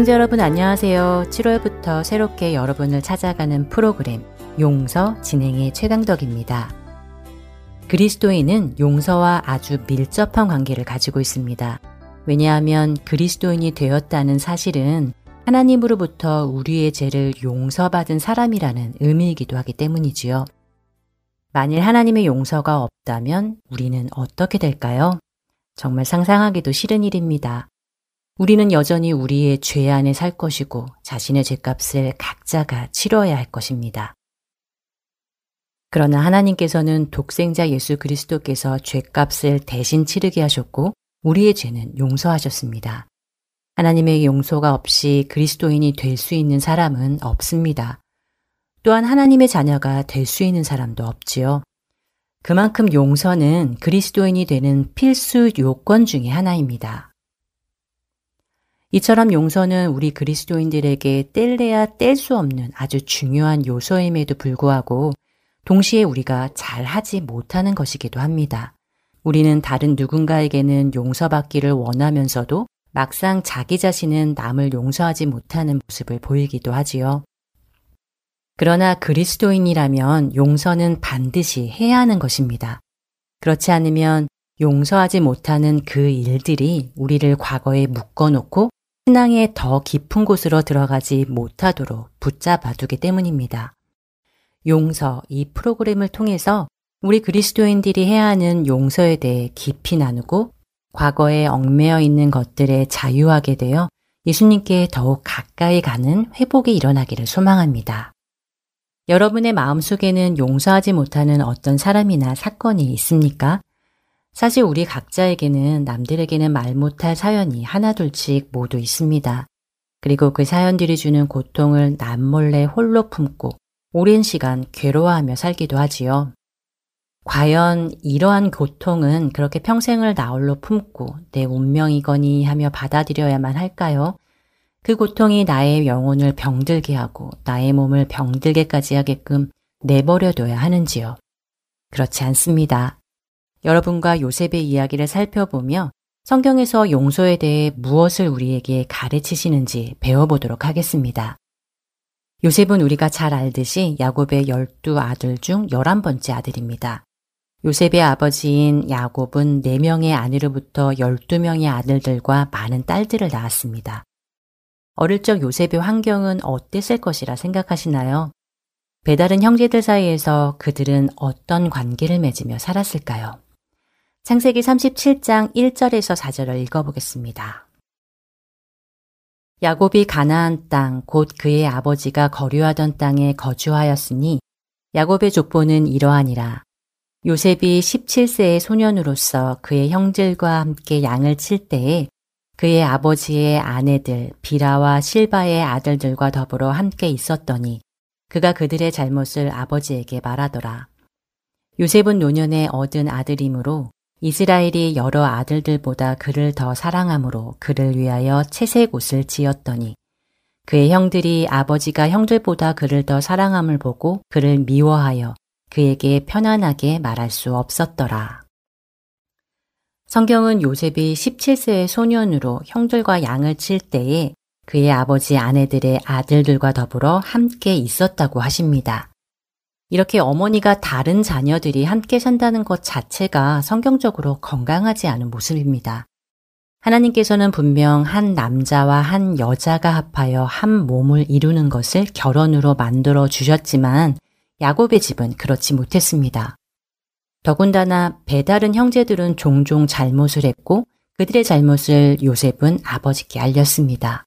애청자 여러분 안녕하세요. 7월부터 새롭게 여러분을 찾아가는 프로그램 용서 진행의 최강덕입니다. 그리스도인은 용서와 아주 밀접한 관계를 가지고 있습니다. 왜냐하면 그리스도인이 되었다는 사실은 하나님으로부터 우리의 죄를 용서받은 사람이라는 의미이기도 하기 때문이지요. 만일 하나님의 용서가 없다면 우리는 어떻게 될까요? 정말 상상하기도 싫은 일입니다. 우리는 여전히 우리의 죄 안에 살 것이고 자신의 죄값을 각자가 치러야 할 것입니다. 그러나 하나님께서는 독생자 예수 그리스도께서 죄값을 대신 치르게 하셨고 우리의 죄는 용서하셨습니다. 하나님의 용서가 없이 그리스도인이 될 수 있는 사람은 없습니다. 또한 하나님의 자녀가 될 수 있는 사람도 없지요. 그만큼 용서는 그리스도인이 되는 필수 요건 중의 하나입니다. 이처럼 용서는 우리 그리스도인들에게 뗄래야 뗄 수 없는 아주 중요한 요소임에도 불구하고 동시에 우리가 잘 하지 못하는 것이기도 합니다. 우리는 다른 누군가에게는 용서받기를 원하면서도 막상 자기 자신은 남을 용서하지 못하는 모습을 보이기도 하지요. 그러나 그리스도인이라면 용서는 반드시 해야 하는 것입니다. 그렇지 않으면 용서하지 못하는 그 일들이 우리를 과거에 묶어놓고 신앙의 더 깊은 곳으로 들어가지 못하도록 붙잡아 두기 때문입니다. 용서 이 프로그램을 통해서 우리 그리스도인들이 해야 하는 용서에 대해 깊이 나누고 과거에 얽매여 있는 것들에 자유하게 되어 예수님께 더욱 가까이 가는 회복이 일어나기를 소망합니다. 여러분의 마음속에는 용서하지 못하는 어떤 사람이나 사건이 있습니까? 사실 우리 각자에게는 남들에게는 말 못할 사연이 하나둘씩 모두 있습니다. 그리고 그 사연들이 주는 고통을 남몰래 홀로 품고 오랜 시간 괴로워하며 살기도 하지요. 과연 이러한 고통은 그렇게 평생을 나홀로 품고 내 운명이거니 하며 받아들여야만 할까요? 그 고통이 나의 영혼을 병들게 하고 나의 몸을 병들게까지 하게끔 내버려둬야 하는지요? 그렇지 않습니다. 여러분과 요셉의 이야기를 살펴보며 성경에서 용서에 대해 무엇을 우리에게 가르치시는지 배워보도록 하겠습니다. 요셉은 우리가 잘 알듯이 야곱의 열두 아들 중 열한 번째 아들입니다. 요셉의 아버지인 야곱은 네명의 아내로부터 열두 명의 아들들과 많은 딸들을 낳았습니다. 어릴 적 요셉의 환경은 어땠을 것이라 생각하시나요? 배다른 형제들 사이에서 그들은 어떤 관계를 맺으며 살았을까요? 창세기 37장 1절에서 4절을 읽어보겠습니다. 야곱이 가나안 땅, 곧 그의 아버지가 거류하던 땅에 거주하였으니 야곱의 족보는 이러하니라. 요셉이 17세의 소년으로서 그의 형들과 함께 양을 칠 때에 그의 아버지의 아내들 비라와 실바의 아들들과 더불어 함께 있었더니 그가 그들의 잘못을 아버지에게 말하더라. 요셉은 노년에 얻은 아들이므로 이스라엘이 여러 아들들보다 그를 더 사랑함으로 그를 위하여 채색 옷을 지었더니 그의 형들이 아버지가 형들보다 그를 더 사랑함을 보고 그를 미워하여 그에게 편안하게 말할 수 없었더라. 성경은 요셉이 17세의 소년으로 형들과 양을 칠 때에 그의 아버지 아내들의 아들들과 더불어 함께 있었다고 하십니다. 이렇게 어머니가 다른 자녀들이 함께 산다는 것 자체가 성경적으로 건강하지 않은 모습입니다. 하나님께서는 분명 한 남자와 한 여자가 합하여 한 몸을 이루는 것을 결혼으로 만들어 주셨지만 야곱의 집은 그렇지 못했습니다. 더군다나 배다른 형제들은 종종 잘못을 했고 그들의 잘못을 요셉은 아버지께 알렸습니다.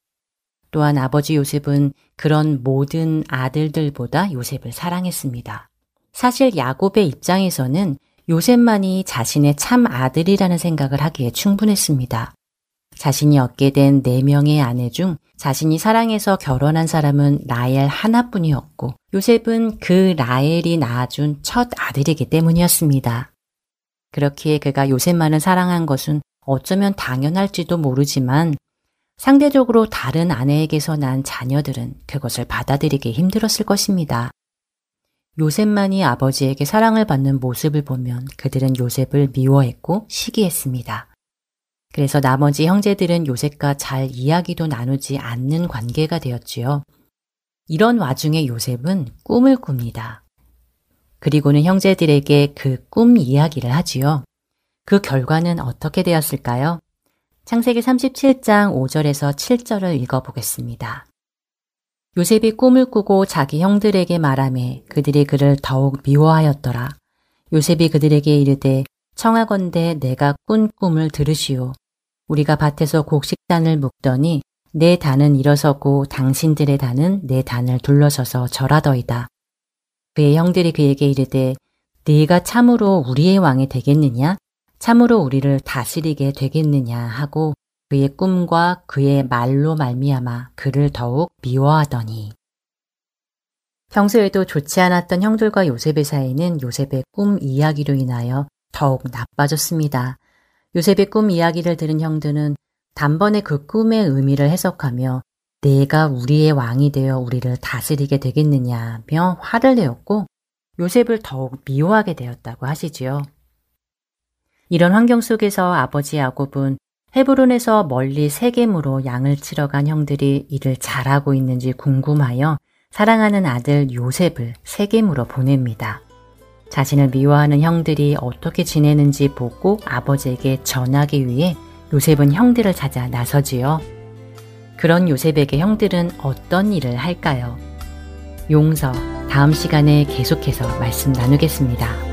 또한 아버지 요셉은 그런 모든 아들들보다 요셉을 사랑했습니다. 사실 야곱의 입장에서는 요셉만이 자신의 참 아들이라는 생각을 하기에 충분했습니다. 자신이 얻게 된네 명의 아내 중 자신이 사랑해서 결혼한 사람은 라엘 하나뿐이었고 요셉은 그 라엘이 낳아준 첫 아들이기 때문이었습니다. 그렇기에 그가 요셉만을 사랑한 것은 어쩌면 당연할지도 모르지만 상대적으로 다른 아내에게서 난 자녀들은 그것을 받아들이기 힘들었을 것입니다. 요셉만이 아버지에게 사랑을 받는 모습을 보면 그들은 요셉을 미워했고 시기했습니다. 그래서 나머지 형제들은 요셉과 잘 이야기도 나누지 않는 관계가 되었지요. 이런 와중에 요셉은 꿈을 꿉니다. 그리고는 형제들에게 그 꿈 이야기를 하지요. 그 결과는 어떻게 되었을까요? 창세기 37장 5절에서 7절을 읽어보겠습니다. 요셉이 꿈을 꾸고 자기 형들에게 말하매 그들이 그를 더욱 미워하였더라. 요셉이 그들에게 이르되 청하건대 내가 꾼 꿈을 들으시오. 우리가 밭에서 곡식단을 묶더니 내 단은 일어서고 당신들의 단은 내 단을 둘러서서 절하더이다. 그의 형들이 그에게 이르되 네가 참으로 우리의 왕이 되겠느냐? 참으로 우리를 다스리게 되겠느냐 하고 그의 꿈과 그의 말로 말미암아 그를 더욱 미워하더니 평소에도 좋지 않았던 형들과 요셉의 사이는 요셉의 꿈 이야기로 인하여 더욱 나빠졌습니다. 요셉의 꿈 이야기를 들은 형들은 단번에 그 꿈의 의미를 해석하며 내가 우리의 왕이 되어 우리를 다스리게 되겠느냐며 화를 내었고 요셉을 더욱 미워하게 되었다고 하시지요. 이런 환경 속에서 아버지 야곱은 헤브론에서 멀리 세겜으로 양을 치러 간 형들이 일을 잘하고 있는지 궁금하여 사랑하는 아들 요셉을 세겜으로 보냅니다. 자신을 미워하는 형들이 어떻게 지내는지 보고 아버지에게 전하기 위해 요셉은 형들을 찾아 나서지요. 그런 요셉에게 형들은 어떤 일을 할까요? 용서 다음 시간에 계속해서 말씀 나누겠습니다.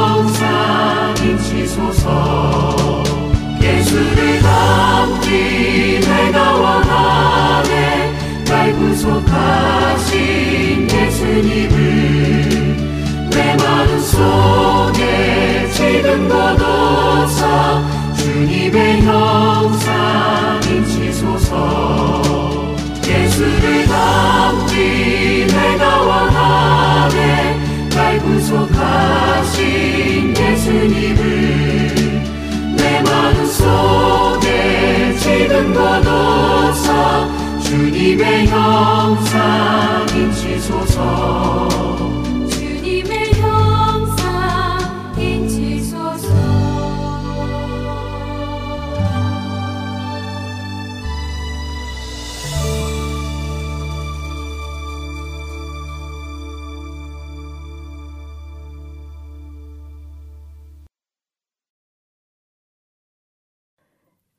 형상 인치소서. 예수를 담기 내가 원하네 날 구속하신 예수님을 내 마음 속에 지금 거둬서 주님의 형상 인치소서 주님의 형상 인치소서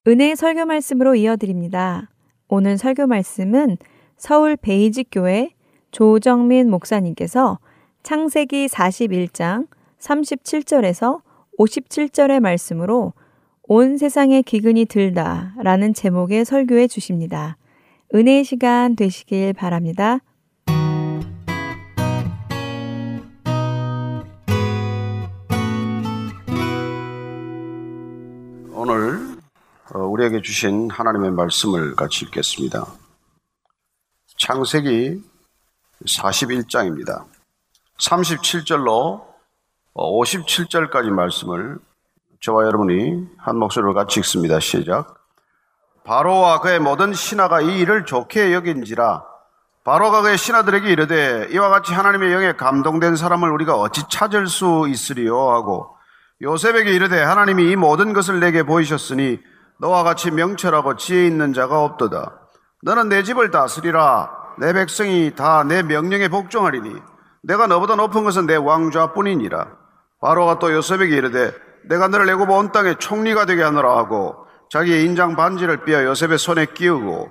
은혜 설교 말씀으로 이어드립니다. 오늘 설교 말씀은 서울 베이직 교회 조정민 목사님께서 창세기 41장 37절에서 57절의 말씀으로 온 세상의 기근이 들다 라는 제목의 설교해 주십니다. 은혜의 시간 되시길 바랍니다. 오늘 어, 우리에게 주신 하나님의 말씀을 같이 읽겠습니다. 창세기 41장입니다. 37절로 57절까지 말씀을 저와 여러분이 한 목소리로 같이 읽습니다. 시작. 바로와 그의 모든 신하가 이 일을 좋게 여긴지라 바로가 그의 신하들에게 이르되 이와 같이 하나님의 영에 감동된 사람을 우리가 어찌 찾을 수 있으리요 하고 요셉에게 이르되 하나님이 이 모든 것을 내게 보이셨으니 너와 같이 명철하고 지혜 있는 자가 없도다. 너는 내 집을 다스리라. 내 백성이 다 내 명령에 복종하리니 내가 너보다 높은 것은 내 왕좌뿐이니라. 바로가 또 요셉에게 이르되 내가 너를 애굽 온 땅의 총리가 되게 하노라 하고 자기의 인장 반지를 삐어 요셉의 손에 끼우고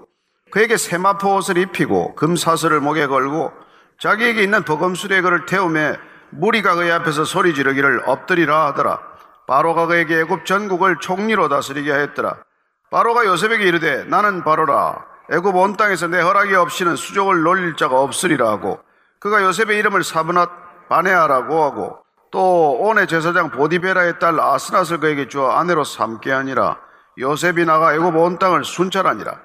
그에게 세마포 옷을 입히고 금사슬을 목에 걸고 자기에게 있는 버금수레 그를 태우매 무리가 그의 앞에서 소리 지르기를 엎드리라 하더라. 바로가 그에게 애굽 전국을 총리로 다스리게 하였더라. 바로가 요셉에게 이르되 나는 바로라. 애굽 온 땅에서 내 허락이 없이는 수족을 놀릴 자가 없으리라 하고 그가 요셉의 이름을 사브낫 바네아라고 하고 또 온의 제사장 보디베라의 딸 아스낫을 그에게 주어 아내로 삼게 하니라. 요셉이 나가 애굽 온 땅을 순찰하니라.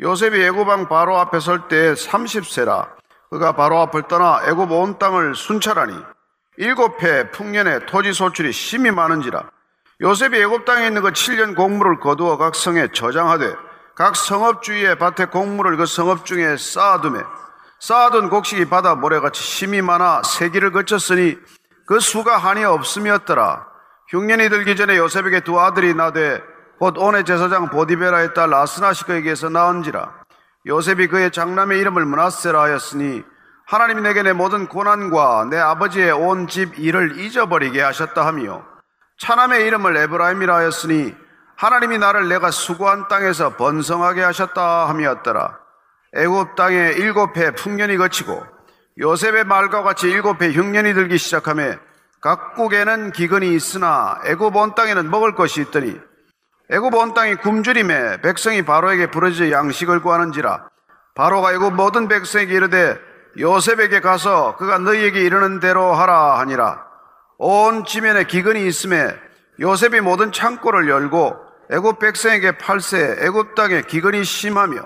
요셉이 애굽 왕 바로 앞에 설때 30세라. 그가 바로 앞을 떠나 애굽 온 땅을 순찰하니 일곱 해 풍년에 토지 소출이 심히 많은지라 요셉이 애굽 땅에 있는 그 7년 곡물을 거두어 각 성에 저장하되 각 성읍 주위에 밭에 곡물을 그 성읍 중에 쌓아두매. 쌓아둔 곡식이 바다 모래같이 심히 많아 세기를 거쳤으니 그 수가 한이 없음이었더라. 흉년이 들기 전에 요셉에게 두 아들이 나되 곧 온의 제사장 보디베라의 딸 아스나시 그에게서 나은지라. 요셉이 그의 장남의 이름을 문하세라 하였으니 하나님이 내게 내 모든 고난과 내 아버지의 온 집 일을 잊어버리게 하셨다 하며 차남의 이름을 에브라임이라 하였으니 하나님이 나를 내가 수고한 땅에서 번성하게 하셨다 함이었더라. 애굽 땅에 일곱 해 풍년이 거치고 요셉의 말과 같이 일곱 해 흉년이 들기 시작하며 각국에는 기근이 있으나 애굽 온 땅에는 먹을 것이 있더니 애굽 온 땅이 굶주림에 백성이 바로에게 부르짖어 양식을 구하는지라 바로가 애굽 모든 백성에게 이르되 요셉에게 가서 그가 너희에게 이르는 대로 하라 하니라. 온 지면에 기근이 있음에 요셉이 모든 창고를 열고 애굽 백성에게 팔세 애굽 땅에 기근이 심하며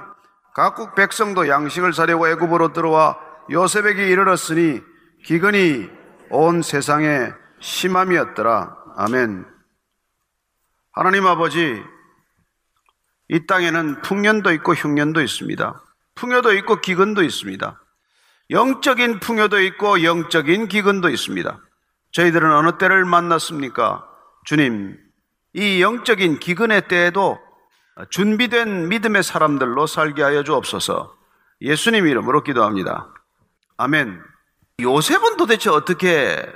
각국 백성도 양식을 사려고 애굽으로 들어와 요셉에게 이르렀으니 기근이 온 세상에 심함이었더라. 아멘. 하나님 아버지 이 땅에는 풍년도 있고 흉년도 있습니다. 풍요도 있고 기근도 있습니다 영적인 풍요도 있고 영적인 기근도 있습니다. 저희들은 어느 때를 만났습니까? 주님, 이 영적인 기근의 때에도 준비된 믿음의 사람들로 살게 하여 주옵소서. 예수님 이름으로 기도합니다. 아멘. 요셉은 도대체 어떻게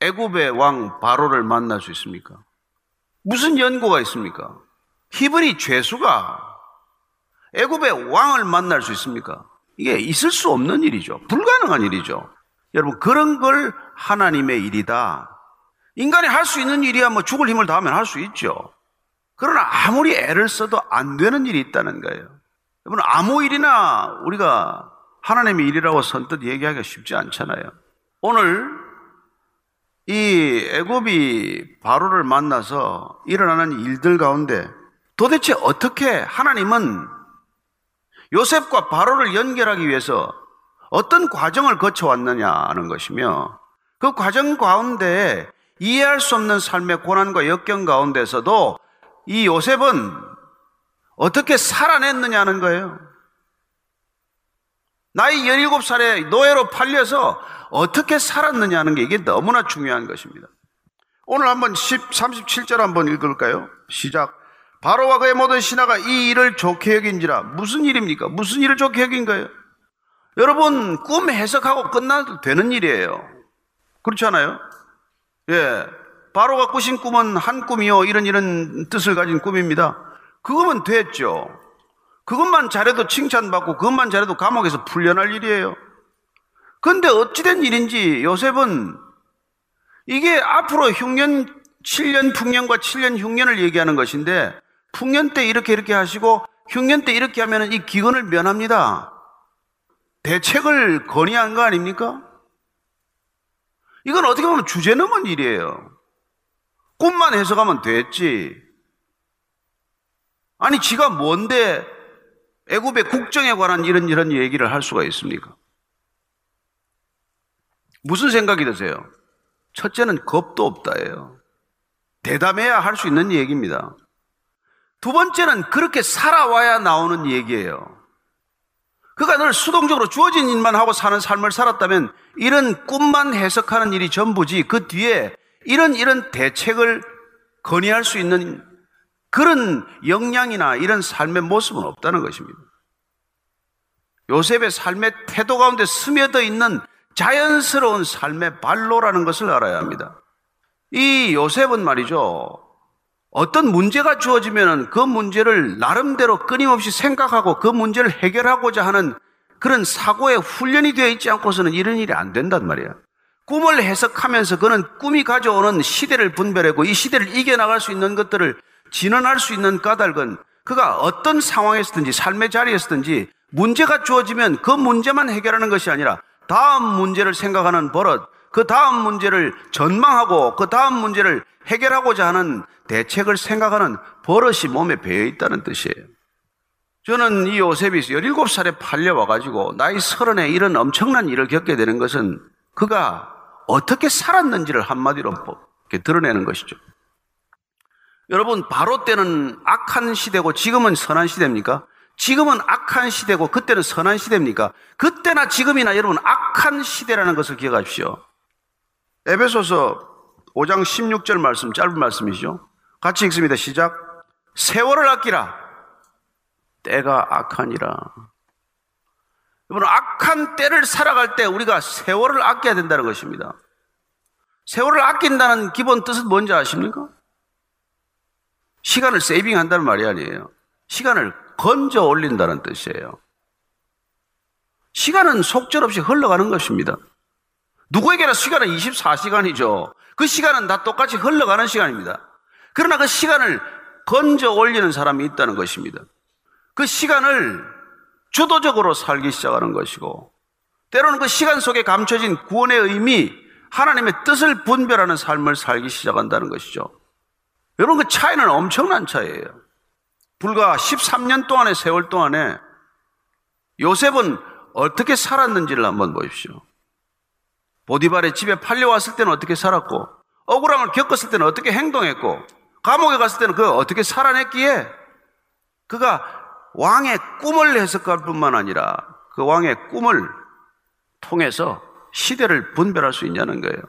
애굽의 왕 바로를 만날 수 있습니까? 무슨 연고가 있습니까? 히브리 죄수가 애굽의 왕을 만날 수 있습니까? 이게 있을 수 없는 일이죠. 불가능한 일이죠. 여러분, 그런 걸 하나님의 일이다. 인간이 할 수 있는 일이야 뭐 죽을 힘을 다하면 할 수 있죠. 그러나 아무리 애를 써도 안 되는 일이 있다는 거예요. 여러분, 아무 일이나 우리가 하나님의 일이라고 선뜻 얘기하기가 쉽지 않잖아요. 오늘 이 애굽이 바로를 만나서 일어나는 일들 가운데 도대체 어떻게 하나님은 요셉과 바로를 연결하기 위해서 어떤 과정을 거쳐왔느냐는 것이며 그 과정 가운데 이해할 수 없는 삶의 고난과 역경 가운데서도 이 요셉은 어떻게 살아냈느냐는 거예요. 나이 17살에 노예로 팔려서 어떻게 살았느냐는 게 이게 너무나 중요한 것입니다. 오늘 한번 10, 37절 한번 읽을까요? 시작. 바로와 그의 모든 신하가 이 일을 좋게 여긴지라. 무슨 일입니까? 무슨 일을 좋게 여긴 거예요? 여러분, 꿈 해석하고 끝나도 되는 일이에요. 그렇지 않아요? 예. 바로가 꾸신 꿈은 한 꿈이요. 이런 이런 뜻을 가진 꿈입니다. 그거면 됐죠. 그것만 잘해도 칭찬받고 그것만 잘해도 감옥에서 풀려날 일이에요. 근데 어찌된 일인지 요셉은 이게 앞으로 흉년 7년 풍년과 7년 흉년을 얘기하는 것인데 풍년 때 이렇게 이렇게 하시고 흉년 때 이렇게 하면 이 기근을 면합니다. 대책을 건의한 거 아닙니까? 이건 어떻게 보면 주제 넘은 일이에요. 꿈만 해석하면 됐지. 아니 지가 뭔데 애굽의 국정에 관한 이런 이런 얘기를 할 수가 있습니까? 무슨 생각이 드세요? 첫째는 겁도 없다예요. 대담해야 할 수 있는 얘기입니다. 두 번째는 그렇게 살아와야 나오는 얘기예요. 그가 늘 수동적으로 주어진 일만 하고 사는 삶을 살았다면 이런 꿈만 해석하는 일이 전부지 그 뒤에 이런 이런 대책을 건의할 수 있는 그런 역량이나 이런 삶의 모습은 없다는 것입니다. 요셉의 삶의 태도 가운데 스며져 있는 자연스러운 삶의 발로라는 것을 알아야 합니다. 이 요셉은 말이죠. 어떤 문제가 주어지면 그 문제를 나름대로 끊임없이 생각하고 그 문제를 해결하고자 하는 그런 사고에 훈련이 되어 있지 않고서는 이런 일이 안 된단 말이야. 꿈을 해석하면서 그는 꿈이 가져오는 시대를 분별하고 이 시대를 이겨나갈 수 있는 것들을 진언할 수 있는 까닭은 그가 어떤 상황에서든지 삶의 자리에서든지 문제가 주어지면 그 문제만 해결하는 것이 아니라 다음 문제를 생각하는 버릇, 그 다음 문제를 전망하고 그 다음 문제를 해결하고자 하는 대책을 생각하는 버릇이 몸에 배어 있다는 뜻이에요. 저는 이 요셉이 17살에 팔려와가지고 나이 서른에 이런 엄청난 일을 겪게 되는 것은 그가 어떻게 살았는지를 한마디로 이렇게 드러내는 것이죠. 여러분, 바로 때는 악한 시대고 지금은 선한 시대입니까? 지금은 악한 시대고 그때는 선한 시대입니까? 그때나 지금이나 여러분 악한 시대라는 것을 기억하십시오. 에베소서 5장 16절 말씀, 짧은 말씀이죠. 같이 읽습니다. 시작. 세월을 아끼라. 때가 악하니라. 여러분, 악한 때를 살아갈 때 우리가 세월을 아껴야 된다는 것입니다. 세월을 아낀다는 기본 뜻은 뭔지 아십니까? 시간을 세이빙 한다는 말이 아니에요. 시간을 건져 올린다는 뜻이에요. 시간은 속절없이 흘러가는 것입니다. 누구에게나 시간은 24시간이죠. 그 시간은 다 똑같이 흘러가는 시간입니다. 그러나 그 시간을 건져 올리는 사람이 있다는 것입니다. 그 시간을 주도적으로 살기 시작하는 것이고, 때로는 그 시간 속에 감춰진 구원의 의미, 하나님의 뜻을 분별하는 삶을 살기 시작한다는 것이죠. 여러분, 그 차이는 엄청난 차이예요. 불과 13년 동안의 세월 동안에 요셉은 어떻게 살았는지를 한번 보십시오. 보디발의 집에 팔려왔을 때는 어떻게 살았고, 억울함을 겪었을 때는 어떻게 행동했고, 감옥에 갔을 때는 그 어떻게 살아냈기에 그가 왕의 꿈을 해석할 뿐만 아니라 그 왕의 꿈을 통해서 시대를 분별할 수 있냐는 거예요.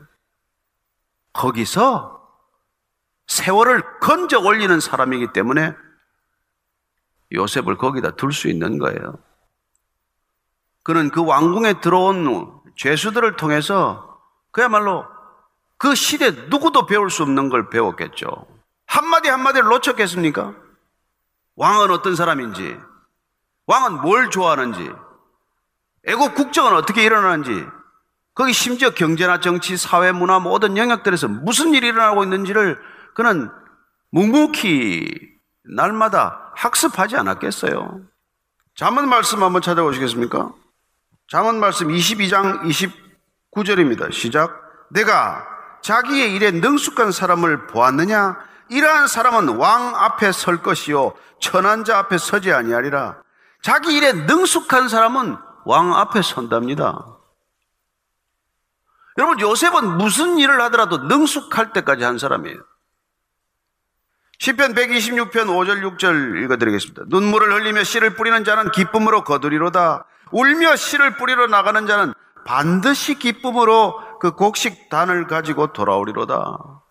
거기서 세월을 건져 올리는 사람이기 때문에 요셉을 거기다 둘 수 있는 거예요. 그는 그 왕궁에 들어온 죄수들을 통해서 그야말로 그 시대 누구도 배울 수 없는 걸 배웠겠죠. 한마디 한마디를 놓쳤겠습니까? 왕은 어떤 사람인지, 왕은 뭘 좋아하는지, 애국 국정은 어떻게 일어나는지, 거기 심지어 경제나 정치, 사회, 문화 모든 영역들에서 무슨 일이 일어나고 있는지를 그는 묵묵히 날마다 학습하지 않았겠어요? 잠언 말씀 한번 찾아보시겠습니까? 잠언 말씀 22장 29절입니다. 시작. 내가 자기의 일에 능숙한 사람을 보았느냐? 이러한 사람은 왕 앞에 설 것이요 천한 자 앞에 서지 아니하리라. 자기 일에 능숙한 사람은 왕 앞에 선답니다. 여러분 요셉은 무슨 일을 하더라도 능숙할 때까지 한 사람이에요. 시편 126편 5절 6절 읽어드리겠습니다. 눈물을 흘리며 씨를 뿌리는 자는 기쁨으로 거두리로다. 울며 씨를 뿌리러 나가는 자는 반드시 기쁨으로 그 곡식 단을 가지고 돌아오리로다.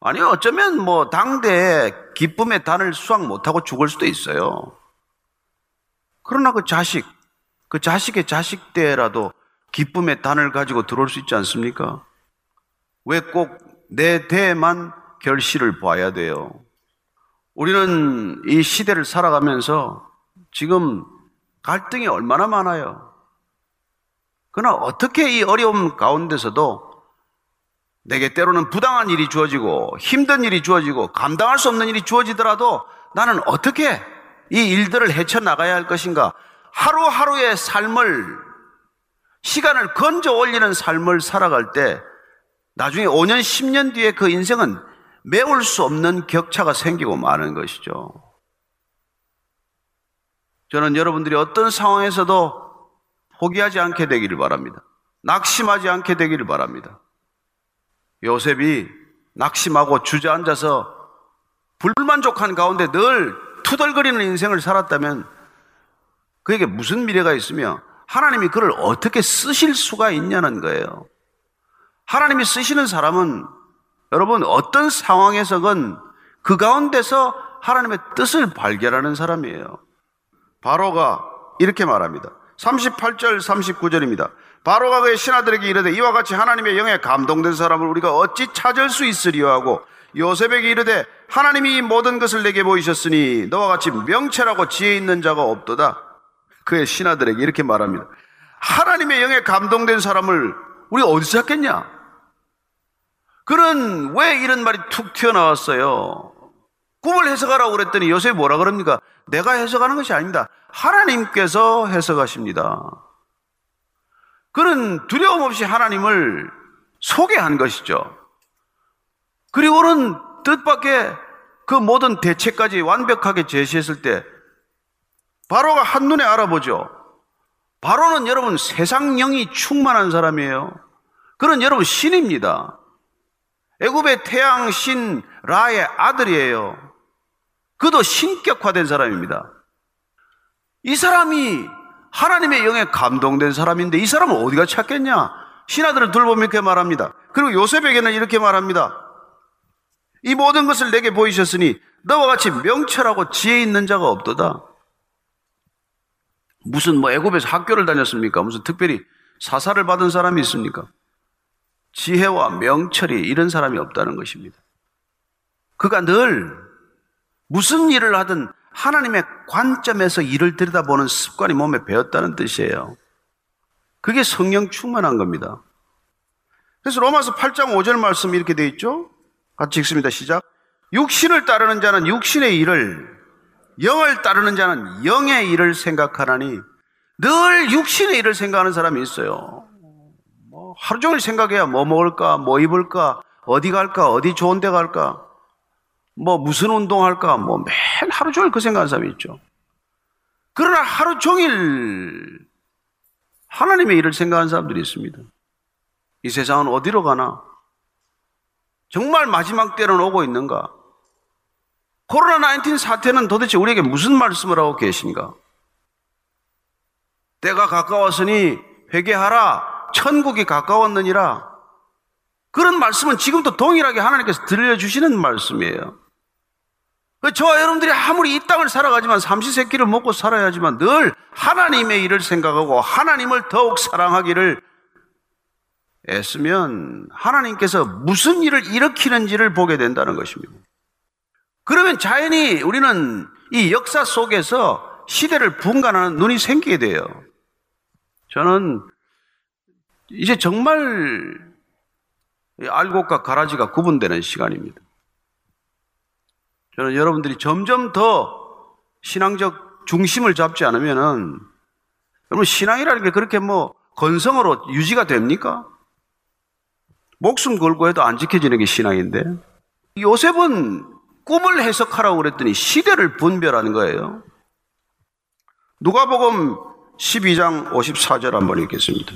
아니 어쩌면 뭐 당대에 기쁨의 단을 수확 못하고 죽을 수도 있어요. 그러나 그 자식, 그 자식의 자식 때라도 기쁨의 단을 가지고 들어올 수 있지 않습니까? 왜 꼭 내 대만 결실을 봐야 돼요? 우리는 이 시대를 살아가면서 지금 갈등이 얼마나 많아요. 그러나 어떻게 이 어려움 가운데서도 내게 때로는 부당한 일이 주어지고 힘든 일이 주어지고 감당할 수 없는 일이 주어지더라도 나는 어떻게 이 일들을 헤쳐나가야 할 것인가? 하루하루의 삶을 시간을 건져 올리는 삶을 살아갈 때 나중에 5년, 10년 뒤에 그 인생은 메울 수 없는 격차가 생기고 마는 것이죠. 저는 여러분들이 어떤 상황에서도 포기하지 않게 되기를 바랍니다. 낙심하지 않게 되기를 바랍니다. 요셉이 낙심하고 주저앉아서 불만족한 가운데 늘 투덜거리는 인생을 살았다면 그에게 무슨 미래가 있으며 하나님이 그를 어떻게 쓰실 수가 있냐는 거예요. 하나님이 쓰시는 사람은 여러분 어떤 상황에서건 그 가운데서 하나님의 뜻을 발견하는 사람이에요. 바로가 이렇게 말합니다. 38절 39절입니다. 바로가 그의 신하들에게 이르되 이와 같이 하나님의 영에 감동된 사람을 우리가 어찌 찾을 수 있으리요 하고 요셉에게 이르되 하나님이 이 모든 것을 내게 보이셨으니 너와 같이 명철하고 지혜 있는 자가 없도다. 그의 신하들에게 이렇게 말합니다. 하나님의 영에 감동된 사람을 우리가 어디서 찾겠냐? 그는 왜 이런 말이 툭 튀어나왔어요? 꿈을 해석하라고 그랬더니 요셉이 뭐라 그럽니까? 내가 해석하는 것이 아닙니다. 하나님께서 해석하십니다. 그는 두려움 없이 하나님을 소개한 것이죠. 그리고는 뜻밖의 그 모든 대책까지 완벽하게 제시했을 때 바로가 한눈에 알아보죠. 바로는 여러분 세상 영이 충만한 사람이에요. 그는 여러분 신입니다. 애굽의 태양 신 라의 아들이에요. 그도 신격화된 사람입니다. 이 사람이 하나님의 영에 감동된 사람인데 이 사람은 어디가 찾겠냐? 신하들을 둘보면 이렇게 말합니다. 그리고 요셉에게는 이렇게 말합니다. 이 모든 것을 내게 보이셨으니 너와 같이 명철하고 지혜 있는 자가 없도다. 무슨 뭐 애굽에서 학교를 다녔습니까? 무슨 특별히 사사를 받은 사람이 있습니까? 지혜와 명철이 이런 사람이 없다는 것입니다. 그가 늘 무슨 일을 하든 하나님의 관점에서 일을 들여다보는 습관이 몸에 배었다는 뜻이에요. 그게 성령 충만한 겁니다. 그래서 로마서 8장 5절 말씀 이렇게 되어 있죠? 같이 읽습니다. 시작. 육신을 따르는 자는 육신의 일을, 영을 따르는 자는 영의 일을 생각하나니 늘 육신의 일을 생각하는 사람이 있어요. 뭐 하루 종일 생각해야 뭐 먹을까, 뭐 입을까, 어디 갈까, 어디 좋은 데 갈까, 뭐 무슨 운동할까, 뭐 매일 하루 종일 그 생각하는 사람이 있죠. 그러나 하루 종일 하나님의 일을 생각하는 사람들이 있습니다. 이 세상은 어디로 가나? 정말 마지막 때는 오고 있는가? 코로나19 사태는 도대체 우리에게 무슨 말씀을 하고 계신가? 때가 가까웠으니 회개하라. 천국이 가까웠느니라. 그런 말씀은 지금도 동일하게 하나님께서 들려주시는 말씀이에요. 저와 여러분들이 아무리 이 땅을 살아가지만 삼시세끼를 먹고 살아야지만 늘 하나님의 일을 생각하고 하나님을 더욱 사랑하기를 애쓰면 하나님께서 무슨 일을 일으키는지를 보게 된다는 것입니다. 그러면 자연히 우리는 이 역사 속에서 시대를 분간하는 눈이 생기게 돼요. 저는 이제 정말 알곡과 가라지가 구분되는 시간입니다. 저는 여러분들이 점점 더 신앙적 중심을 잡지 않으면은 여러분 신앙이라는 게 그렇게 뭐 건성으로 유지가 됩니까? 목숨 걸고 해도 안 지켜지는 게 신앙인데 요셉은 꿈을 해석하라고 그랬더니 시대를 분별하는 거예요. 누가복음 12장 54절 한번 읽겠습니다.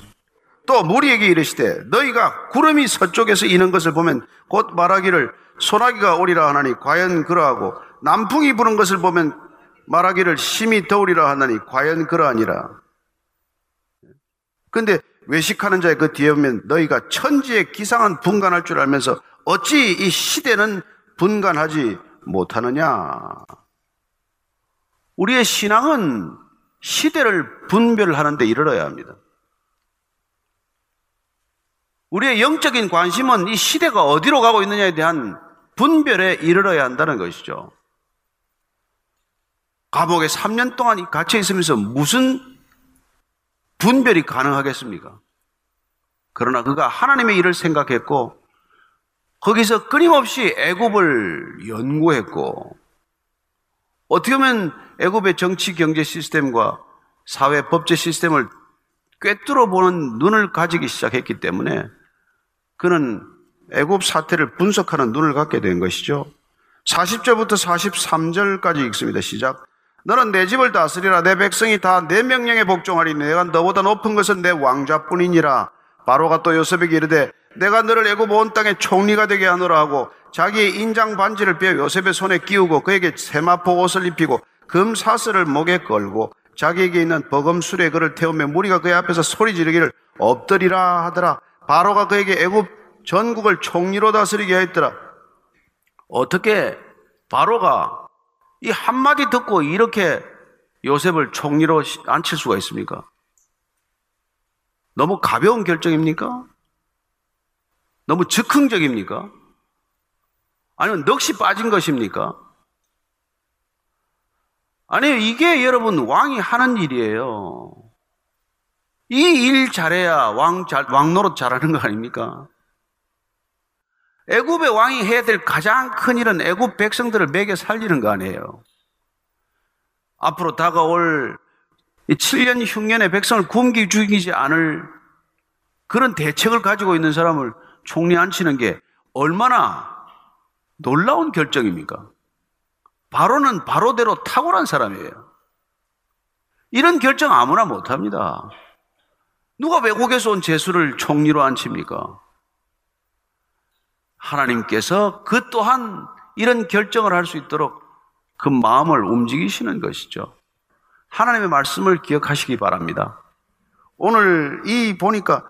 또 무리에게 이르시되 너희가 구름이 서쪽에서 이는 것을 보면 곧 말하기를 소나기가 오리라 하나니 과연 그러하고 남풍이 부는 것을 보면 말하기를 심히 더우리라 하나니 과연 그러하니라. 근데 외식하는 자의 그 뒤에 보면 너희가 천지의 기상은 분간할 줄 알면서 어찌 이 시대는 분간하지 못하느냐. 우리의 신앙은 시대를 분별하는데 이르러야 합니다. 우리의 영적인 관심은 이 시대가 어디로 가고 있느냐에 대한 분별에 이르러야 한다는 것이죠. 감옥에 3년 동안 갇혀 있으면서 무슨 분별이 가능하겠습니까? 그러나 그가 하나님의 일을 생각했고 거기서 끊임없이 애굽을 연구했고 어떻게 보면 애굽의 정치 경제 시스템과 사회 법제 시스템을 꿰뚫어 보는 눈을 가지기 시작했기 때문에 그는 애굽 사태를 분석하는 눈을 갖게 된 것이죠. 40절부터 43절까지 읽습니다. 시작. 너는 내 집을 다스리라 내 백성이 다 내 명령에 복종하리니 내가 너보다 높은 것은 내 왕자뿐이니라. 바로가 또 요셉에게 이르되 내가 너를 애굽 온 땅의 총리가 되게 하노라 하고 자기의 인장 반지를 빼어 요셉의 손에 끼우고 그에게 세마포 옷을 입히고 금 사슬을 목에 걸고 자기에게 있는 버금술에 그를 태우며 무리가 그의 앞에서 소리 지르기를 엎드리라 하더라. 바로가 그에게 애굽 전국을 총리로 다스리게 했더라. 어떻게 바로가 이 한마디 듣고 이렇게 요셉을 총리로 앉힐 수가 있습니까? 너무 가벼운 결정입니까? 너무 즉흥적입니까? 아니면 넋이 빠진 것입니까? 아니, 이게 여러분 왕이 하는 일이에요. 이 일 잘해야 왕, 잘, 왕 노릇 잘하는 거 아닙니까? 애굽의 왕이 해야 될 가장 큰 일은 애굽 백성들을 먹여 살리는 거 아니에요. 앞으로 다가올 7년 흉년의 백성을 굶기 죽이지 않을 그런 대책을 가지고 있는 사람을 총리 앉히는 게 얼마나 놀라운 결정입니까? 바로는 바로대로 탁월한 사람이에요. 이런 결정 아무나 못합니다. 누가 외국에서 온 재수를 총리로 앉힙니까? 하나님께서 그 또한 이런 결정을 할 수 있도록 그 마음을 움직이시는 것이죠. 하나님의 말씀을 기억하시기 바랍니다. 오늘 이 보니까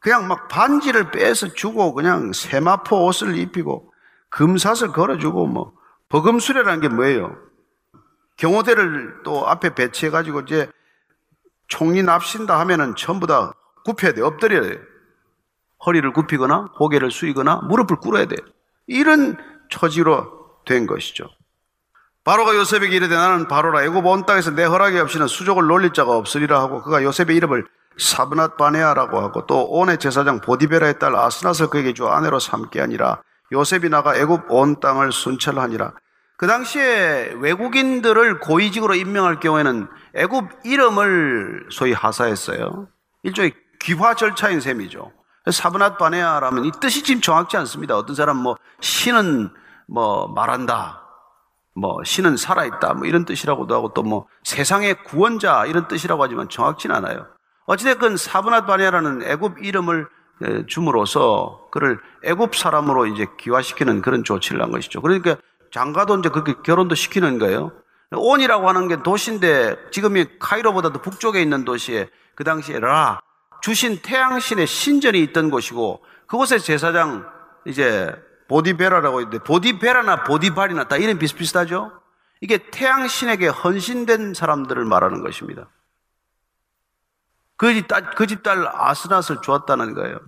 그냥 막 반지를 빼서 주고 그냥 세마포 옷을 입히고 금사슬 걸어주고 뭐 버금수레라는 게 뭐예요? 경호대를 또 앞에 배치해 가지고 이제 총리 납신다 하면은 전부 다 굽혀야 돼 엎드려야 돼 허리를 굽히거나 고개를 숙이거나 무릎을 꿇어야 돼 이런 처지로 된 것이죠. 바로가 요셉에게 이르되 나는 바로라. 애굽 온 땅에서 내 허락이 없이는 수족을 놀릴 자가 없으리라 하고 그가 요셉의 이름을 사브낫 바네아라고 하고 또 온의 제사장 보디베라의 딸 아스낫을 그에게 주 아내로 삼게 하니라. 요셉이 나가 애굽 온 땅을 순찰하니라. 그 당시에 외국인들을 고위직으로 임명할 경우에는 애굽 이름을 소위 하사했어요. 일종의 귀화 절차인 셈이죠 사브낫 바네아라면 이 뜻이 지금 정확치 않습니다 어떤 사람 뭐 신은 뭐 말한다 뭐 신은 살아있다 뭐 이런 뜻이라고도 하고 또 뭐 세상의 구원자 이런 뜻이라고 하지만 정확치는 않아요 어찌됐건 사브낫 바네아라는 애굽 이름을 줌으로써 그를 애굽 사람으로 이제 기화시키는 그런 조치를 한 것이죠. 그러니까 장가도 이제 그렇게 결혼도 시키는 거예요. 온이라고 하는 게 도시인데 지금이 카이로보다도 북쪽에 있는 도시에 그 당시에 라 주신 태양신의 신전이 있던 곳이고 그곳에 제사장 이제 보디베라라고 있는데 보디베라나 보디발이나 다 이름 비슷비슷하죠. 이게 태양신에게 헌신된 사람들을 말하는 것입니다. 그집 딸, 그 집딸 아스낫을 주었다는 거예요.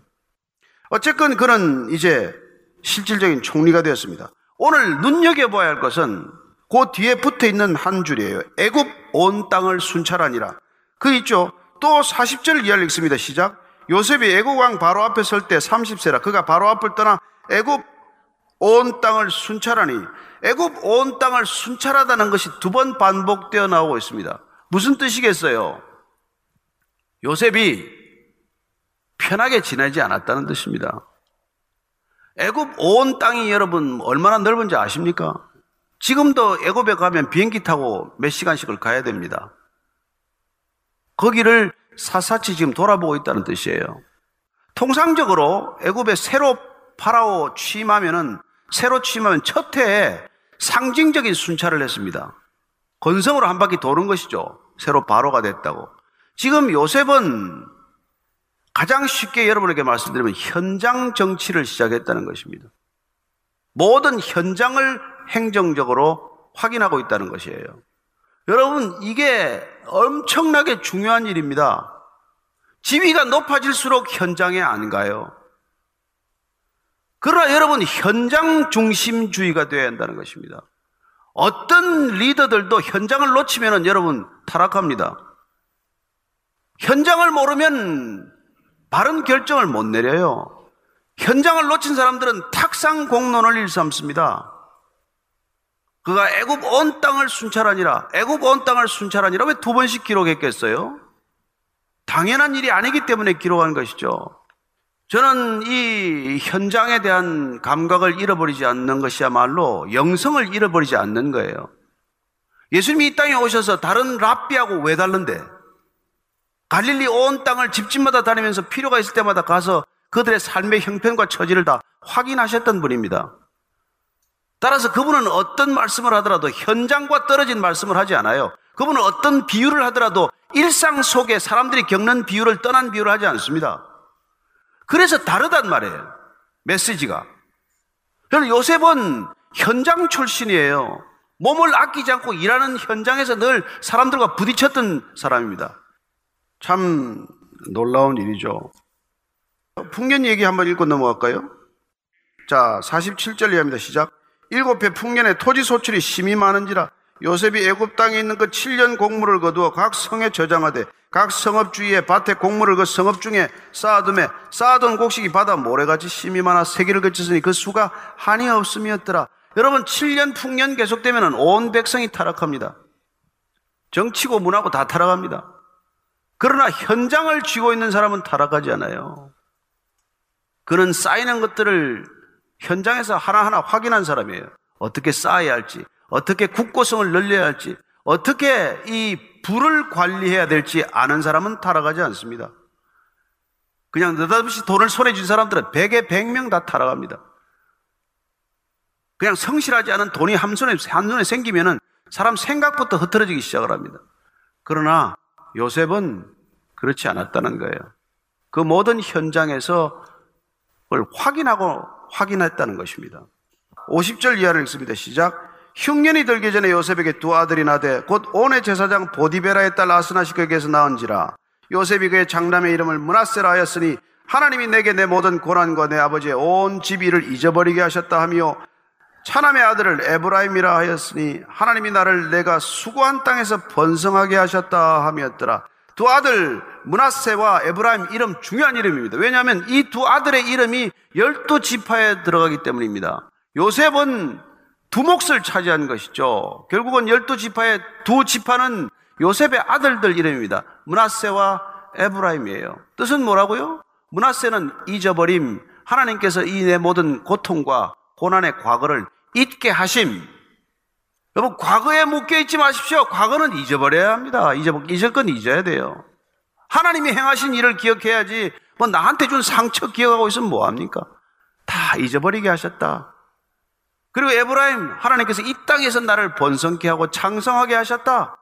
어쨌건 그는 이제 실질적인 총리가 되었습니다. 오늘 눈여겨봐야 할 것은 그 뒤에 붙어 있는 한 줄이에요. 애굽 온 땅을 순찰하니라. 그 있죠. 또 40절 이하를 읽습니다. 시작. 요셉이 애굽 왕 바로 앞에 설 때 30세라. 그가 바로 앞을 떠나 애굽 온 땅을 순찰하니 애굽 온 땅을 순찰하다는 것이 두 번 반복되어 나오고 있습니다. 무슨 뜻이겠어요? 요셉이 편하게 지내지 않았다는 뜻입니다. 애굽 온 땅이 여러분 얼마나 넓은지 아십니까? 지금도 애굽에 가면 비행기 타고 몇 시간씩을 가야 됩니다. 거기를 사사치 지금 돌아보고 있다는 뜻이에요. 통상적으로 애굽에 새로 파라오 취임하면은 새로 취임하면 첫 해에 상징적인 순찰을 했습니다. 건성으로 한 바퀴 도는 것이죠. 새로 바로가 됐다고. 지금 요셉은 가장 쉽게 여러분에게 말씀드리면 현장 정치를 시작했다는 것입니다. 모든 현장을 행정적으로 확인하고 있다는 것이에요. 여러분, 이게 엄청나게 중요한 일입니다. 지위가 높아질수록 현장에 안 가요. 그러나 여러분, 현장 중심주의가 되어야 한다는 것입니다. 어떤 리더들도 현장을 놓치면 여러분 타락합니다. 현장을 모르면 바른 결정을 못 내려요. 현장을 놓친 사람들은 탁상 공론을 일삼습니다. 그가 애굽 온 땅을 순찰하니라. 애굽 온 땅을 순찰하니라. 왜 두 번씩 기록했겠어요? 당연한 일이 아니기 때문에 기록한 것이죠. 저는 이 현장에 대한 감각을 잃어버리지 않는 것이야말로 영성을 잃어버리지 않는 거예요. 예수님이 이 땅에 오셔서 다른 랍비하고 왜 다른데? 갈릴리 온 땅을 집집마다 다니면서 필요가 있을 때마다 가서 그들의 삶의 형편과 처지를 다 확인하셨던 분입니다. 따라서 그분은 어떤 말씀을 하더라도 현장과 떨어진 말씀을 하지 않아요. 그분은 어떤 비유를 하더라도 일상 속에 사람들이 겪는 비유를 떠난 비유를 하지 않습니다. 그래서 다르단 말이에요. 메시지가. 요셉은 현장 출신이에요. 몸을 아끼지 않고 일하는 현장에서 늘 사람들과 부딪혔던 사람입니다. 참 놀라운 일이죠. 풍년 얘기 한번 읽고 넘어갈까요? 자, 47절 이하입니다. 시작. 일곱 해 풍년에 토지 소출이 심히 많은지라 요셉이 애굽 땅에 있는 그 7년 곡물을 거두어 각 성에 저장하되 각 성읍 주위에 밭에 곡물을 그 성읍 중에 쌓아둠에 쌓아둔 곡식이 바다 모래같이 심이 많아 세기를 거쳤으니 그 수가 한이 없음이었더라. 여러분 7년 풍년 계속되면 온 백성이 타락합니다. 정치고 문하고 다 타락합니다. 그러나 현장을 쥐고 있는 사람은 타락하지 않아요. 그는 쌓이는 것들을 현장에서 하나하나 확인한 사람이에요. 어떻게 쌓아야 할지, 어떻게 국고성을 늘려야 할지, 어떻게 이 불을 관리해야 될지 아는 사람은 타락하지 않습니다. 그냥 느닷없이 돈을 손에 쥔 사람들은 100에 100명 다 타락합니다. 그냥 성실하지 않은 돈이 한손에, 한눈에 생기면은 사람 생각부터 흐트러지기 시작을 합니다. 그러나 요셉은 그렇지 않았다는 거예요. 그 모든 현장에서 그걸 확인하고 확인했다는 것입니다. 50절 이하를 읽습니다. 시작. 흉년이 들기 전에 요셉에게 두 아들이 나되 곧 온의 제사장 보디베라의 딸 아스나시 그에게서 나은지라 요셉이 그의 장남의 이름을 문하세라 하였으니 하나님이 내게 내 모든 고난과 내 아버지의 온 집이를 잊어버리게 하셨다 하며 차남의 아들을 에브라임이라 하였으니 하나님이 나를 내가 수고한 땅에서 번성하게 하셨다 하였더라 두 아들 문하세와 에브라임 이름 중요한 이름입니다. 왜냐하면 이 두 아들의 이름이 열두 지파에 들어가기 때문입니다. 요셉은 두 몫을 차지한 것이죠. 결국은 열두 지파의 두 지파는 요셉의 아들들 이름입니다. 문하세와 에브라임이에요. 뜻은 뭐라고요? 문하세는 잊어버림, 하나님께서 이 내 모든 고통과 고난의 과거를 잊게 하심. 여러분, 과거에 묶여 있지 마십시오. 과거는 잊어버려야 합니다. 잊어, 잊을 건 잊어야 돼요. 하나님이 행하신 일을 기억해야지, 뭐 나한테 준 상처 기억하고 있으면 뭐합니까? 다 잊어버리게 하셨다. 그리고 에브라임, 하나님께서 이 땅에서 나를 번성케 하고 창성하게 하셨다.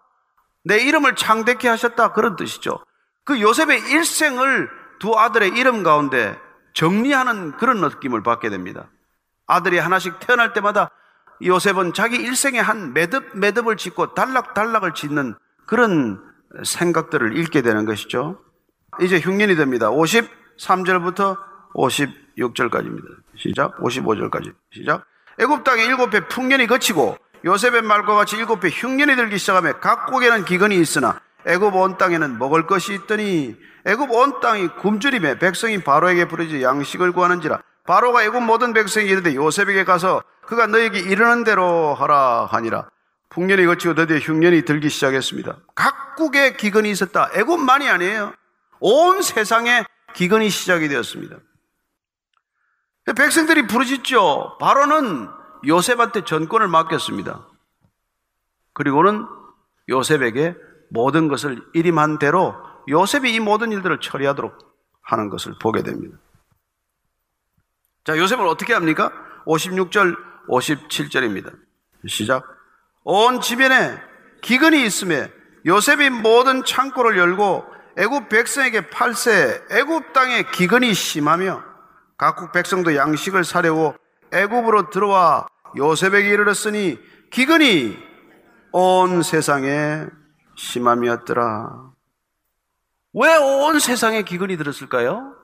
내 이름을 창대케 하셨다. 그런 뜻이죠. 그 요셉의 일생을 두 아들의 이름 가운데 정리하는 그런 느낌을 받게 됩니다. 아들이 하나씩 태어날 때마다 요셉은 자기 일생에 한 매듭 매듭을 짓고 단락단락을 짓는 그런 생각들을 읽게 되는 것이죠. 이제 흉년이 됩니다. 53절부터 56절까지입니다. 시작. 55절까지. 시작. 애굽 땅에 일곱 해 풍년이 거치고 요셉의 말과 같이 일곱 해 흉년이 들기 시작하며 각국에는 기근이 있으나 애굽 온 땅에는 먹을 것이 있더니 애굽 온 땅이 굶주림에 백성이 바로에게 부르지 양식을 구하는지라 바로가 애굽 모든 백성이 이르되 요셉에게 가서 그가 너에게 이르는 대로 하라 하니라. 풍년이 거치고 드디어 흉년이 들기 시작했습니다. 각국에 기근이 있었다. 애굽만이 아니에요. 온 세상에 기근이 시작이 되었습니다. 백성들이 부르짖죠. 바로는 요셉한테 전권을 맡겼습니다. 그리고는 요셉에게 모든 것을 일임한 대로 요셉이 이 모든 일들을 처리하도록 하는 것을 보게 됩니다. 자, 요셉을 어떻게 합니까? 56절, 57절입니다. 시작. 온 지변에 기근이 있음에 요셉이 모든 창고를 열고 애굽 백성에게 팔세 애굽 땅에 기근이 심하며 각국 백성도 양식을 사려고 애굽으로 들어와 요셉에게 이르렀으니 기근이 온 세상에 심함이었더라. 왜 온 세상에 기근이 들었을까요?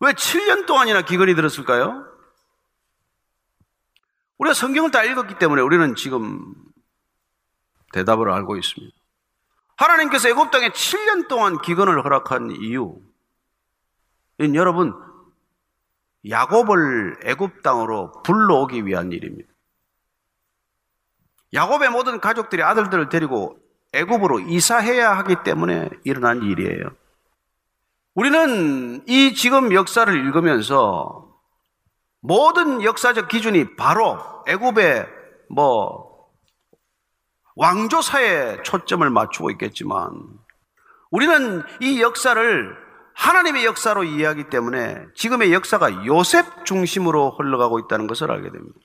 왜 7년 동안이나 기근이 들었을까요? 우리가 성경을 다 읽었기 때문에 우리는 지금 대답을 알고 있습니다. 하나님께서 애굽 땅에 7년 동안 기근을 허락한 이유, 여러분 야곱을 애굽 땅으로 불러오기 위한 일입니다. 야곱의 모든 가족들이 아들들을 데리고 애굽으로 이사해야 하기 때문에 일어난 일이에요. 우리는 이 지금 역사를 읽으면서 모든 역사적 기준이 바로 애굽의 뭐 왕조사에 초점을 맞추고 있겠지만 우리는 이 역사를 하나님의 역사로 이해하기 때문에 지금의 역사가 요셉 중심으로 흘러가고 있다는 것을 알게 됩니다.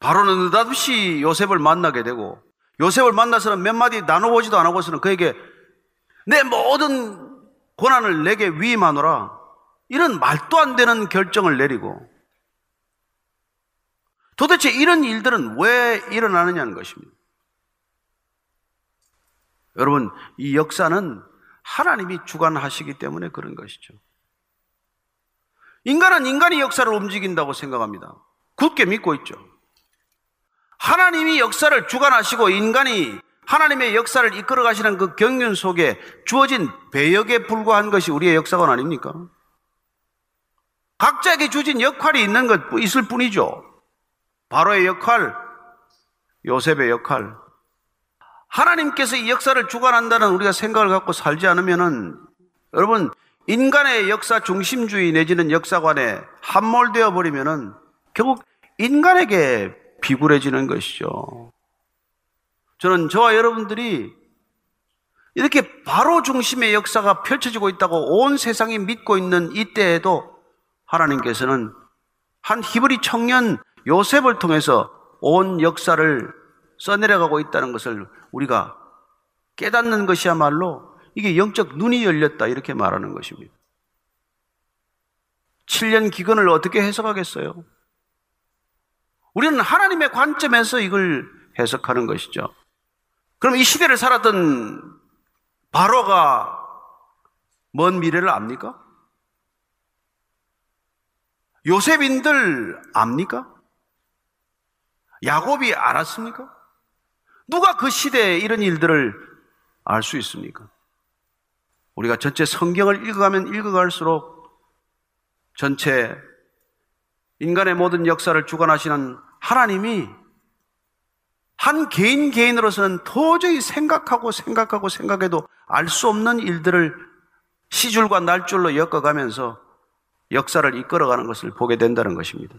바로는 느닷없이 요셉을 만나게 되고 요셉을 만나서는 몇 마디 나눠보지도 않고서는 그에게 내 모든 고난을 내게 위임하노라 이런 말도 안 되는 결정을 내리고 도대체 이런 일들은 왜 일어나느냐는 것입니다. 여러분, 이 역사는 하나님이 주관하시기 때문에 그런 것이죠. 인간은 인간의 역사를 움직인다고 생각합니다. 굳게 믿고 있죠. 하나님이 역사를 주관하시고 인간이 하나님의 역사를 이끌어 가시는 그 경륜 속에 주어진 배역에 불과한 것이 우리의 역사관 아닙니까? 각자에게 주어진 역할이 있는 것 있을 뿐이죠. 바로의 역할, 요셉의 역할. 하나님께서 이 역사를 주관한다는 우리가 생각을 갖고 살지 않으면은 여러분 인간의 역사 중심주의 내지는 역사관에 함몰되어 버리면은 결국 인간에게 비굴해지는 것이죠. 저는 저와 여러분들이 이렇게 바로 중심의 역사가 펼쳐지고 있다고 온 세상이 믿고 있는 이때에도 하나님께서는 한 히브리 청년 요셉을 통해서 온 역사를 써내려가고 있다는 것을 우리가 깨닫는 것이야말로 이게 영적 눈이 열렸다 이렇게 말하는 것입니다. 7년 기근을 어떻게 해석하겠어요? 우리는 하나님의 관점에서 이걸 해석하는 것이죠. 그럼 이 시대를 살았던 바로가 먼 미래를 압니까? 요셉인들 압니까? 야곱이 알았습니까? 누가 그 시대에 이런 일들을 알 수 있습니까? 우리가 전체 성경을 읽어가면 읽어갈수록 전체 인간의 모든 역사를 주관하시는 하나님이 한 개인 개인으로서는 도저히 생각하고 생각하고 생각해도 알 수 없는 일들을 시줄과 날줄로 엮어가면서 역사를 이끌어가는 것을 보게 된다는 것입니다.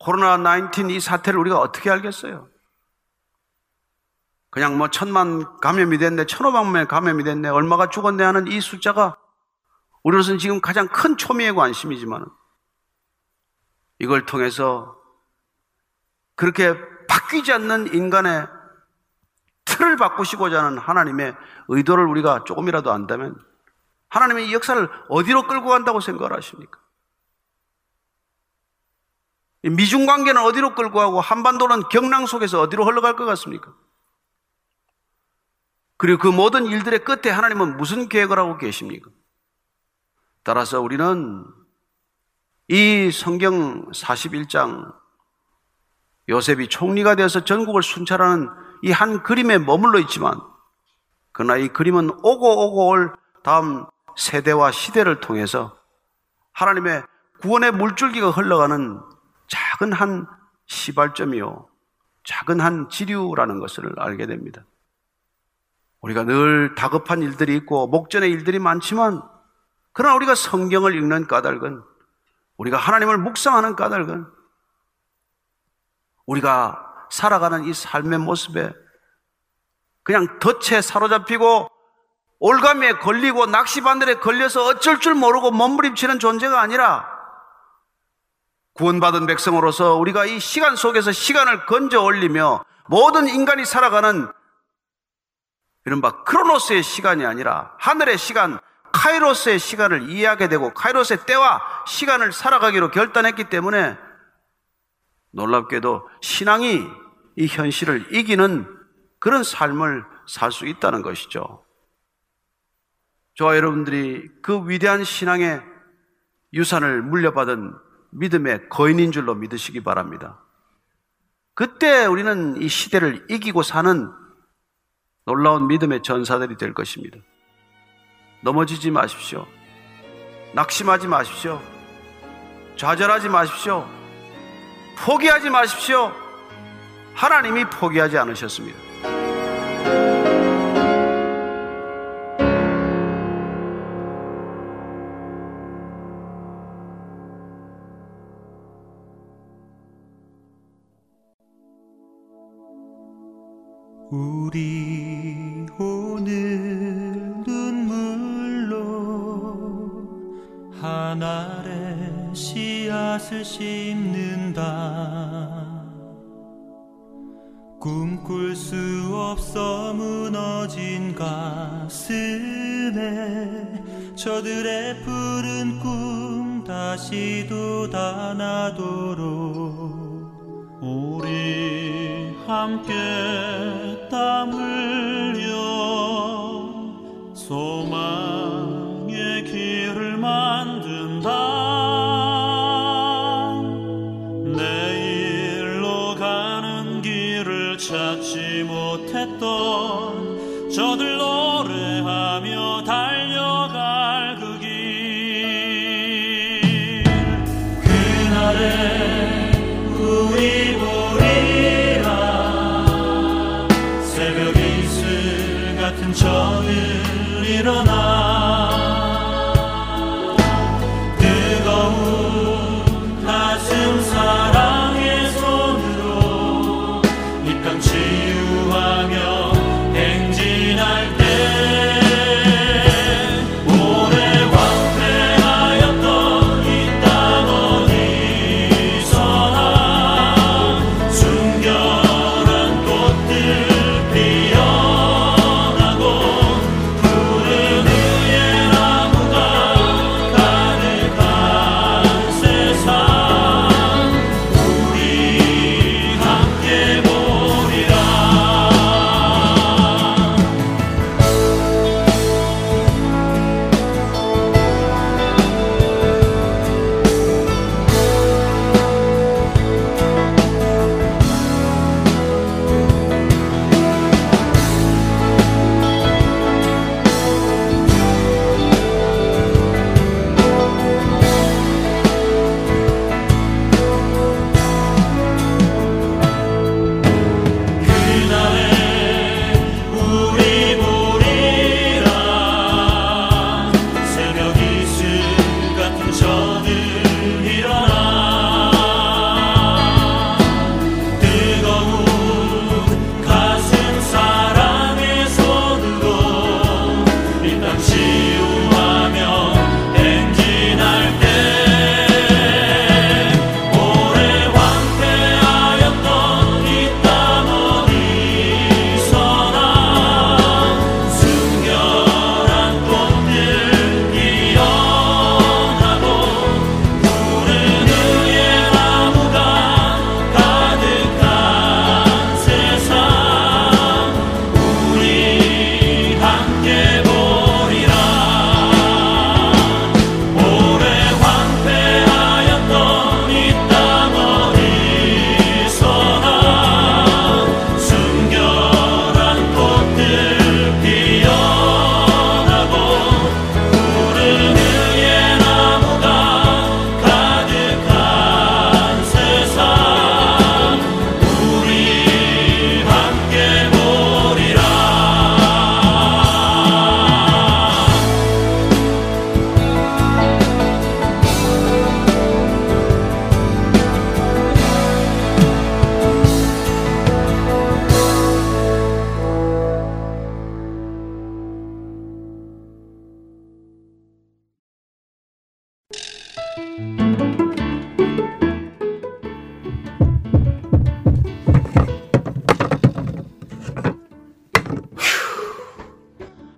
코로나19 이 사태를 우리가 어떻게 알겠어요? 그냥 뭐 천만 감염이 됐네, 천오백만 감염이 됐네, 얼마가 죽었네 하는 이 숫자가 우리로서는 지금 가장 큰 초미의 관심이지만 이걸 통해서 그렇게 바뀌지 않는 인간의 틀을 바꾸시고자 하는 하나님의 의도를 우리가 조금이라도 안다면 하나님의 이 역사를 어디로 끌고 간다고 생각을 하십니까? 미중 관계는 어디로 끌고 가고 한반도는 경랑 속에서 어디로 흘러갈 것 같습니까? 그리고 그 모든 일들의 끝에 하나님은 무슨 계획을 하고 계십니까? 따라서 우리는 이 성경 41장 요셉이 총리가 되어서 전국을 순찰하는 이 한 그림에 머물러 있지만 그러나 이 그림은 오고 오고 올 다음 세대와 시대를 통해서 하나님의 구원의 물줄기가 흘러가는 작은 한 시발점이요. 작은 한 지류라는 것을 알게 됩니다. 우리가 늘 다급한 일들이 있고 목전의 일들이 많지만 그러나 우리가 성경을 읽는 까닭은 우리가 하나님을 묵상하는 까닭은 우리가 살아가는 이 삶의 모습에 그냥 덫에 사로잡히고 올가미에 걸리고 낚시바늘에 걸려서 어쩔 줄 모르고 몸부림치는 존재가 아니라 구원받은 백성으로서 우리가 이 시간 속에서 시간을 건져 올리며 모든 인간이 살아가는 이른바 크로노스의 시간이 아니라 하늘의 시간, 카이로스의 시간을 이해하게 되고 카이로스의 때와 시간을 살아가기로 결단했기 때문에 놀랍게도 신앙이 이 현실을 이기는 그런 삶을 살 수 있다는 것이죠. 저와 여러분들이 그 위대한 신앙의 유산을 물려받은 믿음의 거인인 줄로 믿으시기 바랍니다. 그때 우리는 이 시대를 이기고 사는 놀라운 믿음의 전사들이 될 것입니다. 넘어지지 마십시오. 낙심하지 마십시오. 좌절하지 마십시오. 포기하지 마십시오. 하나님이 포기하지 않으셨습니다. 우리 오늘 눈물로 하늘에 씨앗을 심는다. 꿈꿀 수 없어 무너진 가슴에 저들의 푸른 꿈 다시 돋아나도록 우리 함께 땀 흘려 소망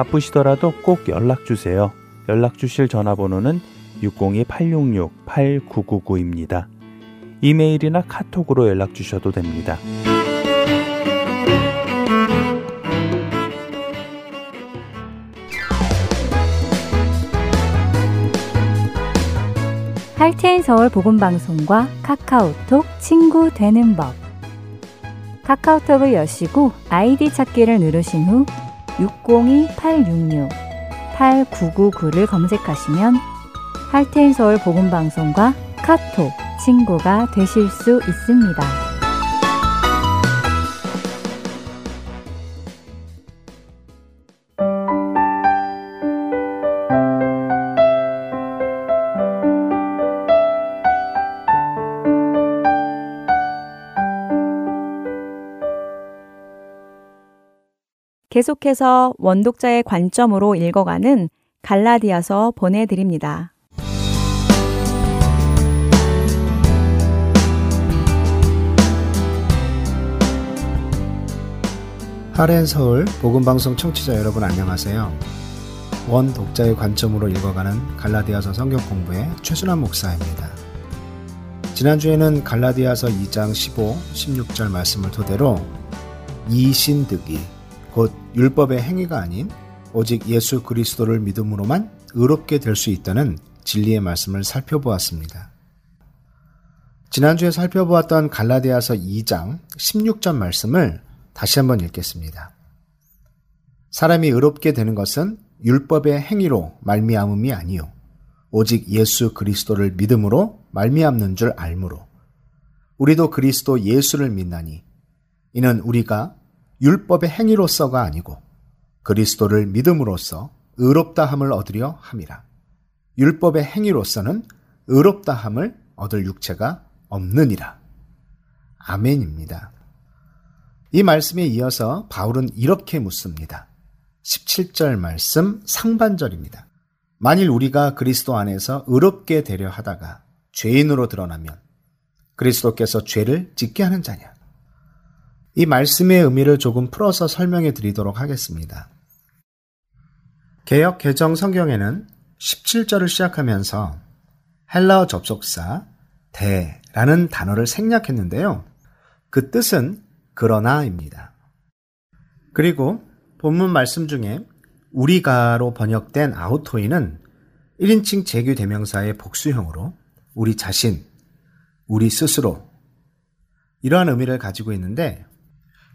바쁘시더라도 꼭 연락 주세요. 연락 주실 전화번호는 602-866-8999입니다. 이메일이나 카톡으로 연락 주셔도 됩니다. 할테인 서울 복음 방송과 카카오톡 친구 되는 법. 카카오톡을 여시고 아이디 찾기를 누르신 후 602-866-8999를 검색하시면 할테인 서울 복음 방송과 카톡 친구가 되실 수 있습니다. 계속해서 원독자의 관점으로 읽어가는 갈라디아서 보내드립니다. 하렌 서울 복음방송 청취자 여러분 안녕하세요. 원 독자의 관점으로 읽어가는 갈라디아서 성경 공부의 최순환 목사입니다. 지난주에는 갈라디아서 2장 15, 16절 말씀을 토대로 이신득이 곧 율법의 행위가 아닌 오직 예수 그리스도를 믿음으로만 의롭게 될 수 있다는 진리의 말씀을 살펴보았습니다. 지난주에 살펴보았던 갈라디아서 2장 16절 말씀을 다시 한번 읽겠습니다. 사람이 의롭게 되는 것은 율법의 행위로 말미암음이 아니요 오직 예수 그리스도를 믿음으로 말미암는 줄 알므로 우리도 그리스도 예수를 믿나니 이는 우리가 율법의 행위로서가 아니고 그리스도를 믿음으로써 의롭다 함을 얻으려 함이라. 율법의 행위로서는 의롭다 함을 얻을 육체가 없느니라. 아멘입니다. 이 말씀에 이어서 바울은 이렇게 묻습니다. 17절 말씀 상반절입니다. 만일 우리가 그리스도 안에서 의롭게 되려 하다가 죄인으로 드러나면 그리스도께서 죄를 짓게 하는 자냐? 이 말씀의 의미를 조금 풀어서 설명해 드리도록 하겠습니다. 개혁 개정 성경에는 17절을 시작하면서 헬라어 접속사 대라는 단어를 생략했는데요. 그 뜻은 그러나입니다. 그리고 본문 말씀 중에 우리가로 번역된 아우토이는 1인칭 재규 대명사의 복수형으로 우리 자신, 우리 스스로 이러한 의미를 가지고 있는데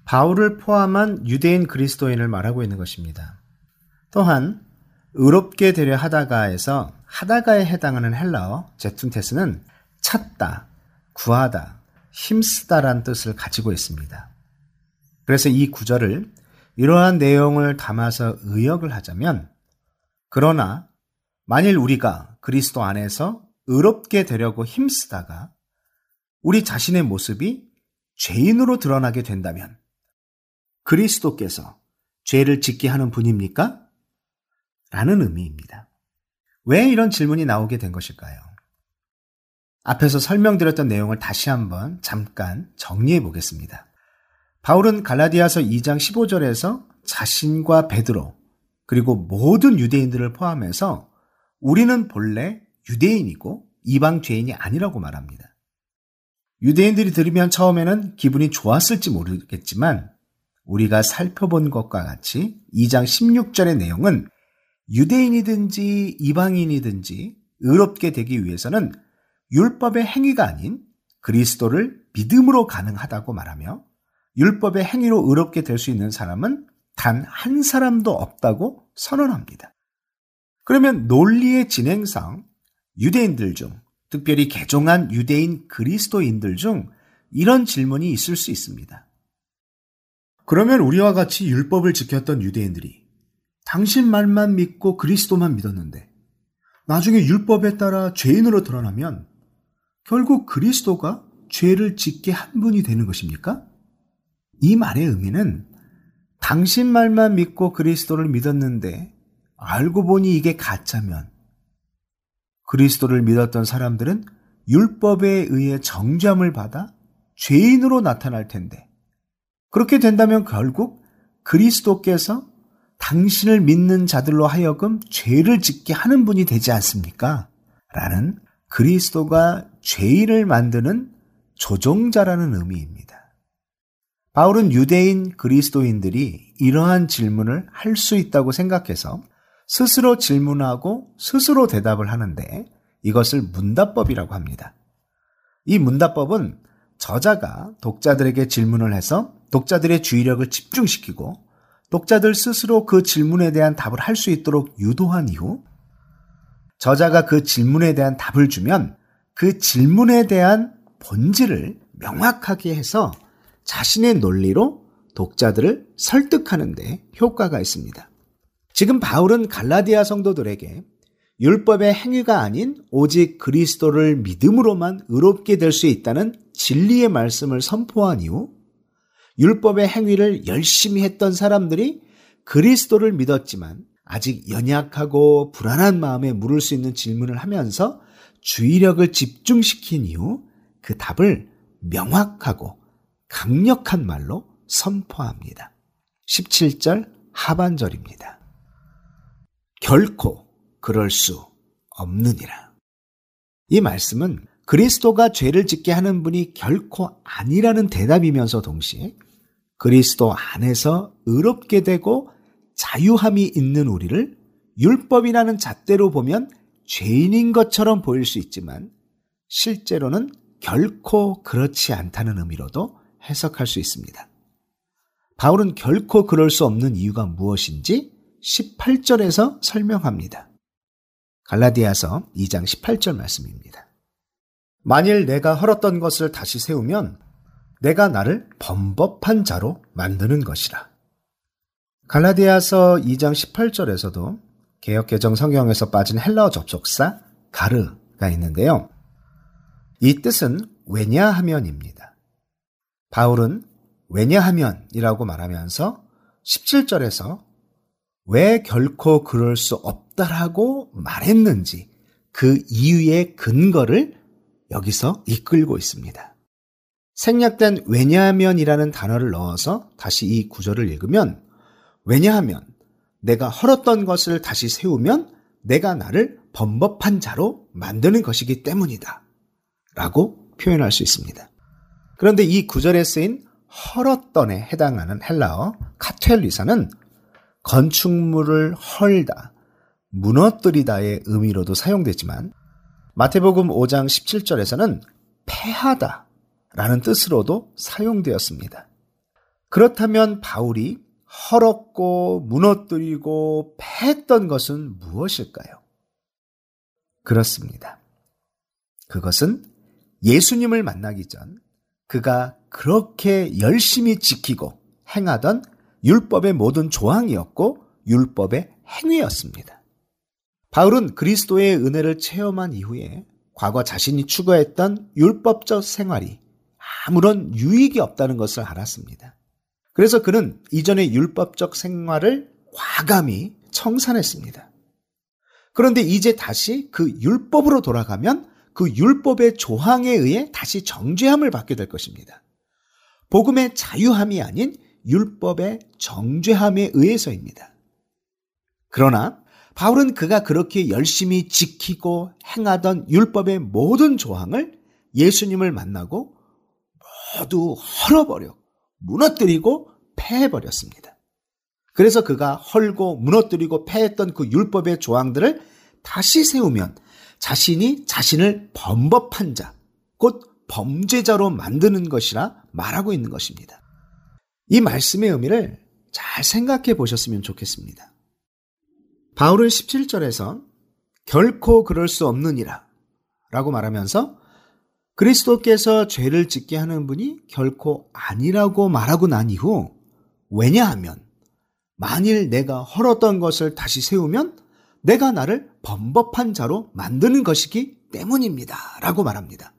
바울을 포함한 유대인 그리스도인을 말하고 있는 것입니다. 또한 의롭게 되려 하다가에서 하다가에 해당하는 헬라어 제툰테스는 찾다, 구하다, 힘쓰다란 뜻을 가지고 있습니다. 그래서 이 구절을 이러한 내용을 담아서 의역을 하자면 그러나 만일 우리가 그리스도 안에서 의롭게 되려고 힘쓰다가 우리 자신의 모습이 죄인으로 드러나게 된다면 그리스도께서 죄를 짓게 하는 분입니까? 라는 의미입니다. 왜 이런 질문이 나오게 된 것일까요? 앞에서 설명드렸던 내용을 다시 한번 잠깐 정리해 보겠습니다. 바울은 갈라디아서 2장 15절에서 자신과 베드로 그리고 모든 유대인들을 포함해서 우리는 본래 유대인이고 이방 죄인이 아니라고 말합니다. 유대인들이 들으면 처음에는 기분이 좋았을지 모르겠지만 우리가 살펴본 것과 같이 2장 16절의 내용은 유대인이든지 이방인이든지 의롭게 되기 위해서는 율법의 행위가 아닌 그리스도를 믿음으로 가능하다고 말하며 율법의 행위로 의롭게 될 수 있는 사람은 단 한 사람도 없다고 선언합니다. 그러면 논리의 진행상 유대인들 중, 특별히 개종한 유대인 그리스도인들 중 이런 질문이 있을 수 있습니다. 그러면 우리와 같이 율법을 지켰던 유대인들이 당신 말만 믿고 그리스도만 믿었는데 나중에 율법에 따라 죄인으로 드러나면 결국 그리스도가 죄를 짓게 한 분이 되는 것입니까? 이 말의 의미는 당신 말만 믿고 그리스도를 믿었는데 알고 보니 이게 가짜면 그리스도를 믿었던 사람들은 율법에 의해 정죄함을 받아 죄인으로 나타날 텐데 그렇게 된다면 결국 그리스도께서 당신을 믿는 자들로 하여금 죄를 짓게 하는 분이 되지 않습니까? 라는 그리스도가 죄인을 만드는 조종자라는 의미입니다. 바울은 유대인 그리스도인들이 이러한 질문을 할 수 있다고 생각해서 스스로 질문하고 스스로 대답을 하는데 이것을 문답법이라고 합니다. 이 문답법은 저자가 독자들에게 질문을 해서 독자들의 주의력을 집중시키고 독자들 스스로 그 질문에 대한 답을 할 수 있도록 유도한 이후 저자가 그 질문에 대한 답을 주면 그 질문에 대한 본질을 명확하게 해서 자신의 논리로 독자들을 설득하는데 효과가 있습니다. 지금 바울은 갈라디아 성도들에게 율법의 행위가 아닌 오직 그리스도를 믿음으로만 의롭게 될 수 있다는 진리의 말씀을 선포한 이후 율법의 행위를 열심히 했던 사람들이 그리스도를 믿었지만 아직 연약하고 불안한 마음에 물을 수 있는 질문을 하면서 주의력을 집중시킨 이후 그 답을 명확하고 강력한 말로 선포합니다. 17절 하반절입니다. 결코 그럴 수 없느니라. 이 말씀은 그리스도가 죄를 짓게 하는 분이 결코 아니라는 대답이면서 동시에 그리스도 안에서 의롭게 되고 자유함이 있는 우리를 율법이라는 잣대로 보면 죄인인 것처럼 보일 수 있지만 실제로는 결코 그렇지 않다는 의미로도 해석할 수 있습니다. 바울은 결코 그럴 수 없는 이유가 무엇인지 18절에서 설명합니다. 갈라디아서 2장 18절 말씀입니다. 만일 내가 헐었던 것을 다시 세우면 내가 나를 범법한 자로 만드는 것이라. 갈라디아서 2장 18절에서도 개혁개정 성경에서 빠진 헬라어 접속사 가르가 있는데요. 이 뜻은 왜냐하면입니다. 바울은 왜냐하면이라고 말하면서 17절에서 왜 결코 그럴 수 없다라고 말했는지 그 이유의 근거를 여기서 이끌고 있습니다. 생략된 왜냐하면이라는 단어를 넣어서 다시 이 구절을 읽으면 왜냐하면 내가 헐었던 것을 다시 세우면 내가 나를 범법한 자로 만드는 것이기 때문이다. 라고 표현할 수 있습니다. 그런데 이 구절에 쓰인 헐었던에 해당하는 헬라어 카텔리사는 건축물을 헐다, 무너뜨리다의 의미로도 사용되지만 마태복음 5장 17절에서는 패하다 라는 뜻으로도 사용되었습니다. 그렇다면 바울이 헐었고 무너뜨리고 패했던 것은 무엇일까요? 그렇습니다. 그것은 예수님을 만나기 전 그가 그렇게 열심히 지키고 행하던 율법의 모든 조항이었고 율법의 행위였습니다. 바울은 그리스도의 은혜를 체험한 이후에 과거 자신이 추구했던 율법적 생활이 아무런 유익이 없다는 것을 알았습니다. 그래서 그는 이전의 율법적 생활을 과감히 청산했습니다. 그런데 이제 다시 그 율법으로 돌아가면 그 율법의 조항에 의해 다시 정죄함을 받게 될 것입니다. 복음의 자유함이 아닌 율법의 정죄함에 의해서입니다. 그러나 바울은 그가 그렇게 열심히 지키고 행하던 율법의 모든 조항을 예수님을 만나고 모두 헐어버려 무너뜨리고 패해버렸습니다. 그래서 그가 헐고 무너뜨리고 패했던 그 율법의 조항들을 다시 세우면 자신이 자신을 범법한 자, 곧 범죄자로 만드는 것이라 말하고 있는 것입니다. 이 말씀의 의미를 잘 생각해 보셨으면 좋겠습니다. 바울은 17절에서 결코 그럴 수 없느니라 라고 말하면서 그리스도께서 죄를 짓게 하는 분이 결코 아니라고 말하고 난 이후 왜냐하면 만일 내가 헐었던 것을 다시 세우면 내가 나를 범법한 자로 만드는 것이기 때문입니다. 라고 말합니다.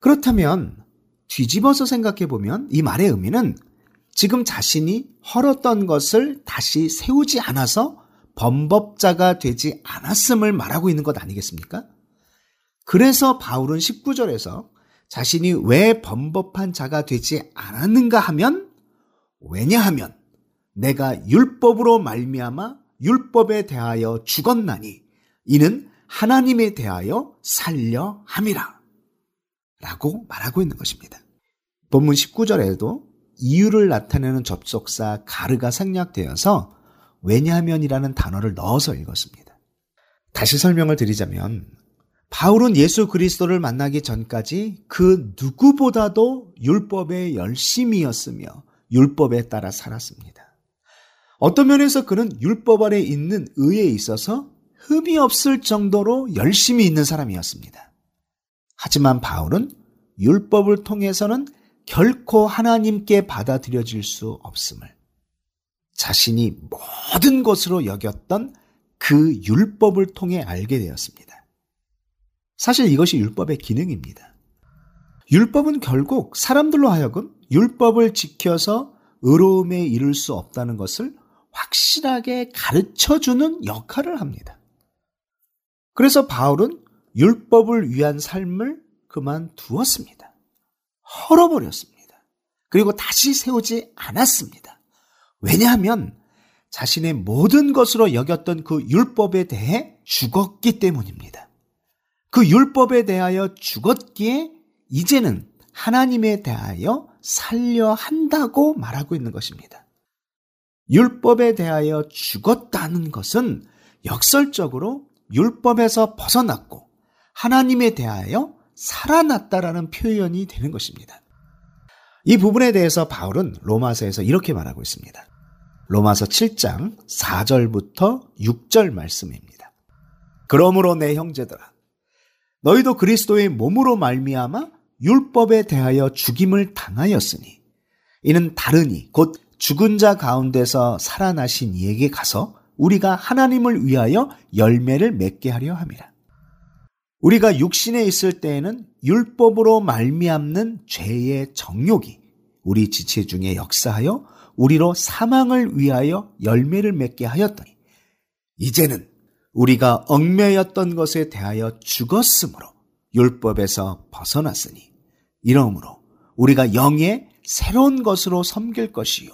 그렇다면 뒤집어서 생각해 보면 이 말의 의미는 지금 자신이 헐었던 것을 다시 세우지 않아서 범법자가 되지 않았음을 말하고 있는 것 아니겠습니까? 그래서 바울은 19절에서 자신이 왜 범법한 자가 되지 않았는가 하면 왜냐하면 내가 율법으로 말미암아 율법에 대하여 죽었나니 이는 하나님에 대하여 살려 함이라 라고 말하고 있는 것입니다. 본문 19절에도 이유를 나타내는 접속사 가르가 생략되어서 왜냐하면이라는 단어를 넣어서 읽었습니다. 다시 설명을 드리자면 바울은 예수 그리스도를 만나기 전까지 그 누구보다도 율법에 열심이었으며 율법에 따라 살았습니다. 어떤 면에서 그는 율법 아래 있는 의에 있어서 흠이 없을 정도로 열심히 있는 사람이었습니다. 하지만 바울은 율법을 통해서는 결코 하나님께 받아들여질 수 없음을 자신이 모든 것으로 여겼던 그 율법을 통해 알게 되었습니다. 사실 이것이 율법의 기능입니다. 율법은 결국 사람들로 하여금 율법을 지켜서 의로움에 이를 수 없다는 것을 확실하게 가르쳐 주는 역할을 합니다. 그래서 바울은 율법을 위한 삶을 그만두었습니다. 헐어버렸습니다. 그리고 다시 세우지 않았습니다. 왜냐하면 자신의 모든 것으로 여겼던 그 율법에 대해 죽었기 때문입니다. 그 율법에 대하여 죽었기에 이제는 하나님에 대하여 살려 한다고 말하고 있는 것입니다. 율법에 대하여 죽었다는 것은 역설적으로 율법에서 벗어났고 하나님에 대하여 살아났다라는 표현이 되는 것입니다. 이 부분에 대해서 바울은 로마서에서 이렇게 말하고 있습니다. 로마서 7장 4절부터 6절 말씀입니다. 그러므로 내 형제들아 너희도 그리스도의 몸으로 말미암아 율법에 대하여 죽임을 당하였으니 이는 다르니 곧 죽은 자 가운데서 살아나신 이에게 가서 우리가 하나님을 위하여 열매를 맺게 하려 함이라. 우리가 육신에 있을 때에는 율법으로 말미암는 죄의 정욕이 우리 지체 중에 역사하여 우리로 사망을 위하여 열매를 맺게 하였더니 이제는 우리가 얽매였던 것에 대하여 죽었으므로 율법에서 벗어났으니 이러므로 우리가 영의 새로운 것으로 섬길 것이요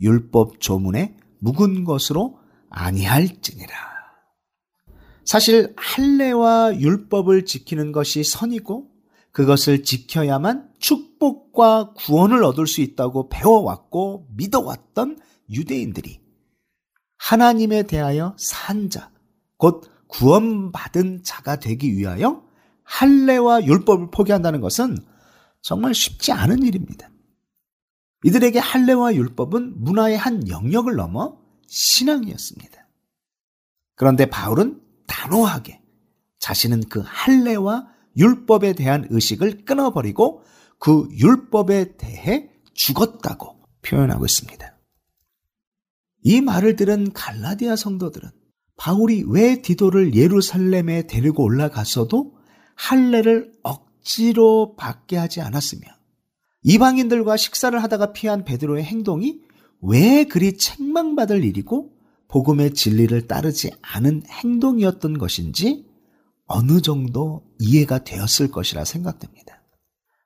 율법 조문에 묵은 것으로 아니할지니라. 사실 할례와 율법을 지키는 것이 선이고 그것을 지켜야만 축복과 구원을 얻을 수 있다고 배워왔고 믿어왔던 유대인들이 하나님에 대하여 산 자, 곧 구원받은 자가 되기 위하여 할례와 율법을 포기한다는 것은 정말 쉽지 않은 일입니다. 이들에게 할례와 율법은 문화의 한 영역을 넘어 신앙이었습니다. 그런데 바울은 단호하게 자신은 그 할례와 율법에 대한 의식을 끊어버리고 그 율법에 대해 죽었다고 표현하고 있습니다. 이 말을 들은 갈라디아 성도들은 바울이 왜 디도를 예루살렘에 데리고 올라갔어도 할례를 억지로 받게 하지 않았으며 이방인들과 식사를 하다가 피한 베드로의 행동이 왜 그리 책망받을 일이고 복음의 진리를 따르지 않은 행동이었던 것인지 어느 정도 이해가 되었을 것이라 생각됩니다.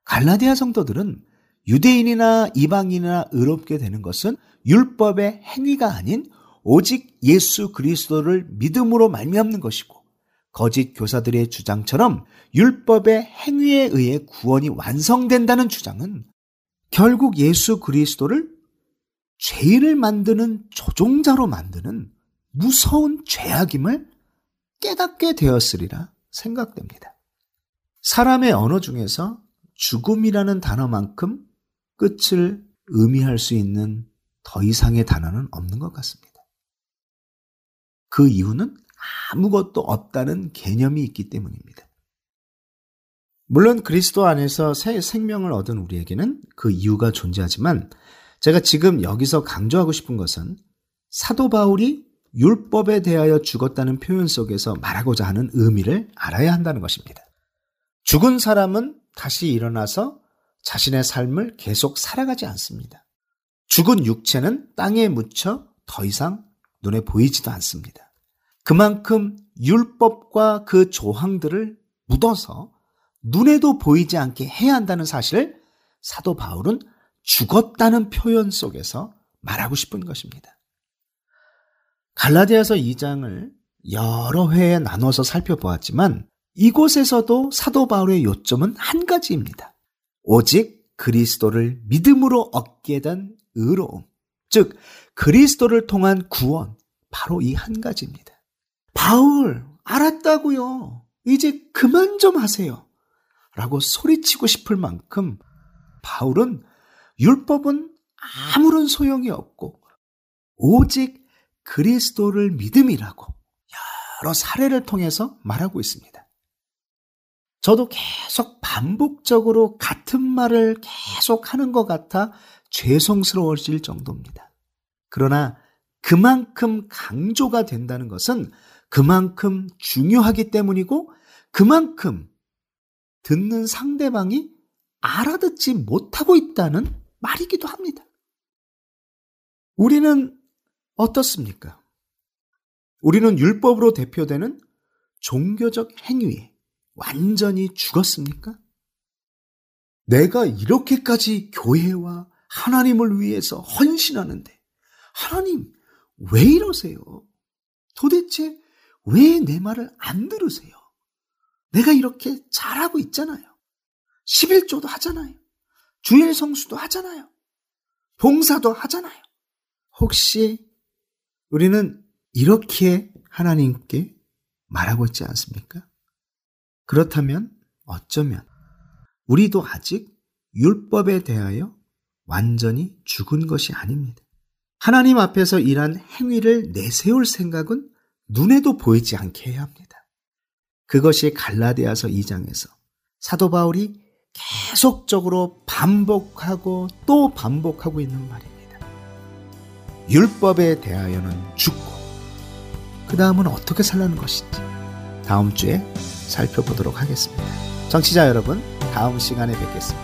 갈라디아 성도들은 유대인이나 이방인이나 의롭게 되는 것은 율법의 행위가 아닌 오직 예수 그리스도를 믿음으로 말미암는 것이고 거짓 교사들의 주장처럼 율법의 행위에 의해 구원이 완성된다는 주장은 결국 예수 그리스도를 죄인을 만드는 조종자로 만드는 무서운 죄악임을 깨닫게 되었으리라 생각됩니다. 사람의 언어 중에서 죽음이라는 단어만큼 끝을 의미할 수 있는 더 이상의 단어는 없는 것 같습니다. 그 이유는 아무것도 없다는 개념이 있기 때문입니다. 물론 그리스도 안에서 새 생명을 얻은 우리에게는 그 이유가 존재하지만 제가 지금 여기서 강조하고 싶은 것은 사도 바울이 율법에 대하여 죽었다는 표현 속에서 말하고자 하는 의미를 알아야 한다는 것입니다. 죽은 사람은 다시 일어나서 자신의 삶을 계속 살아가지 않습니다. 죽은 육체는 땅에 묻혀 더 이상 눈에 보이지도 않습니다. 그만큼 율법과 그 조항들을 묻어서 눈에도 보이지 않게 해야 한다는 사실을 사도 바울은 죽었다는 표현 속에서 말하고 싶은 것입니다. 갈라디아서 2장을 여러 회에 나눠서 살펴보았지만 이곳에서도 사도 바울의 요점은 한 가지입니다. 오직 그리스도를 믿음으로 얻게 된 의로움, 즉 그리스도를 통한 구원, 바로 이 한 가지입니다. 바울, 알았다고요. 이제 그만 좀 하세요. 라고 소리치고 싶을 만큼 바울은 율법은 아무런 소용이 없고 오직 그리스도를 믿음이라고 여러 사례를 통해서 말하고 있습니다. 저도 계속 반복적으로 같은 말을 계속 하는 것 같아 죄송스러워질 정도입니다. 그러나 그만큼 강조가 된다는 것은 그만큼 중요하기 때문이고 그만큼 듣는 상대방이 알아듣지 못하고 있다는 말이기도 합니다. 우리는 어떻습니까? 우리는 율법으로 대표되는 종교적 행위에 완전히 죽었습니까? 내가 이렇게까지 교회와 하나님을 위해서 헌신하는데 하나님 왜 이러세요? 도대체 왜 내 말을 안 들으세요? 내가 이렇게 잘하고 있잖아요. 11조도 하잖아요. 주일 성수도 하잖아요. 봉사도 하잖아요. 혹시 우리는 이렇게 하나님께 말하고 있지 않습니까? 그렇다면 어쩌면 우리도 아직 율법에 대하여 완전히 죽은 것이 아닙니다. 하나님 앞에서 일한 행위를 내세울 생각은 눈에도 보이지 않게 해야 합니다. 그것이 갈라디아서 2장에서 사도 바울이 계속적으로 반복하고 또 반복하고 있는 말입니다. 율법에 대하여는 죽고 그 다음은 어떻게 살라는 것인지 다음 주에 살펴보도록 하겠습니다. 정치자 여러분, 다음 시간에 뵙겠습니다.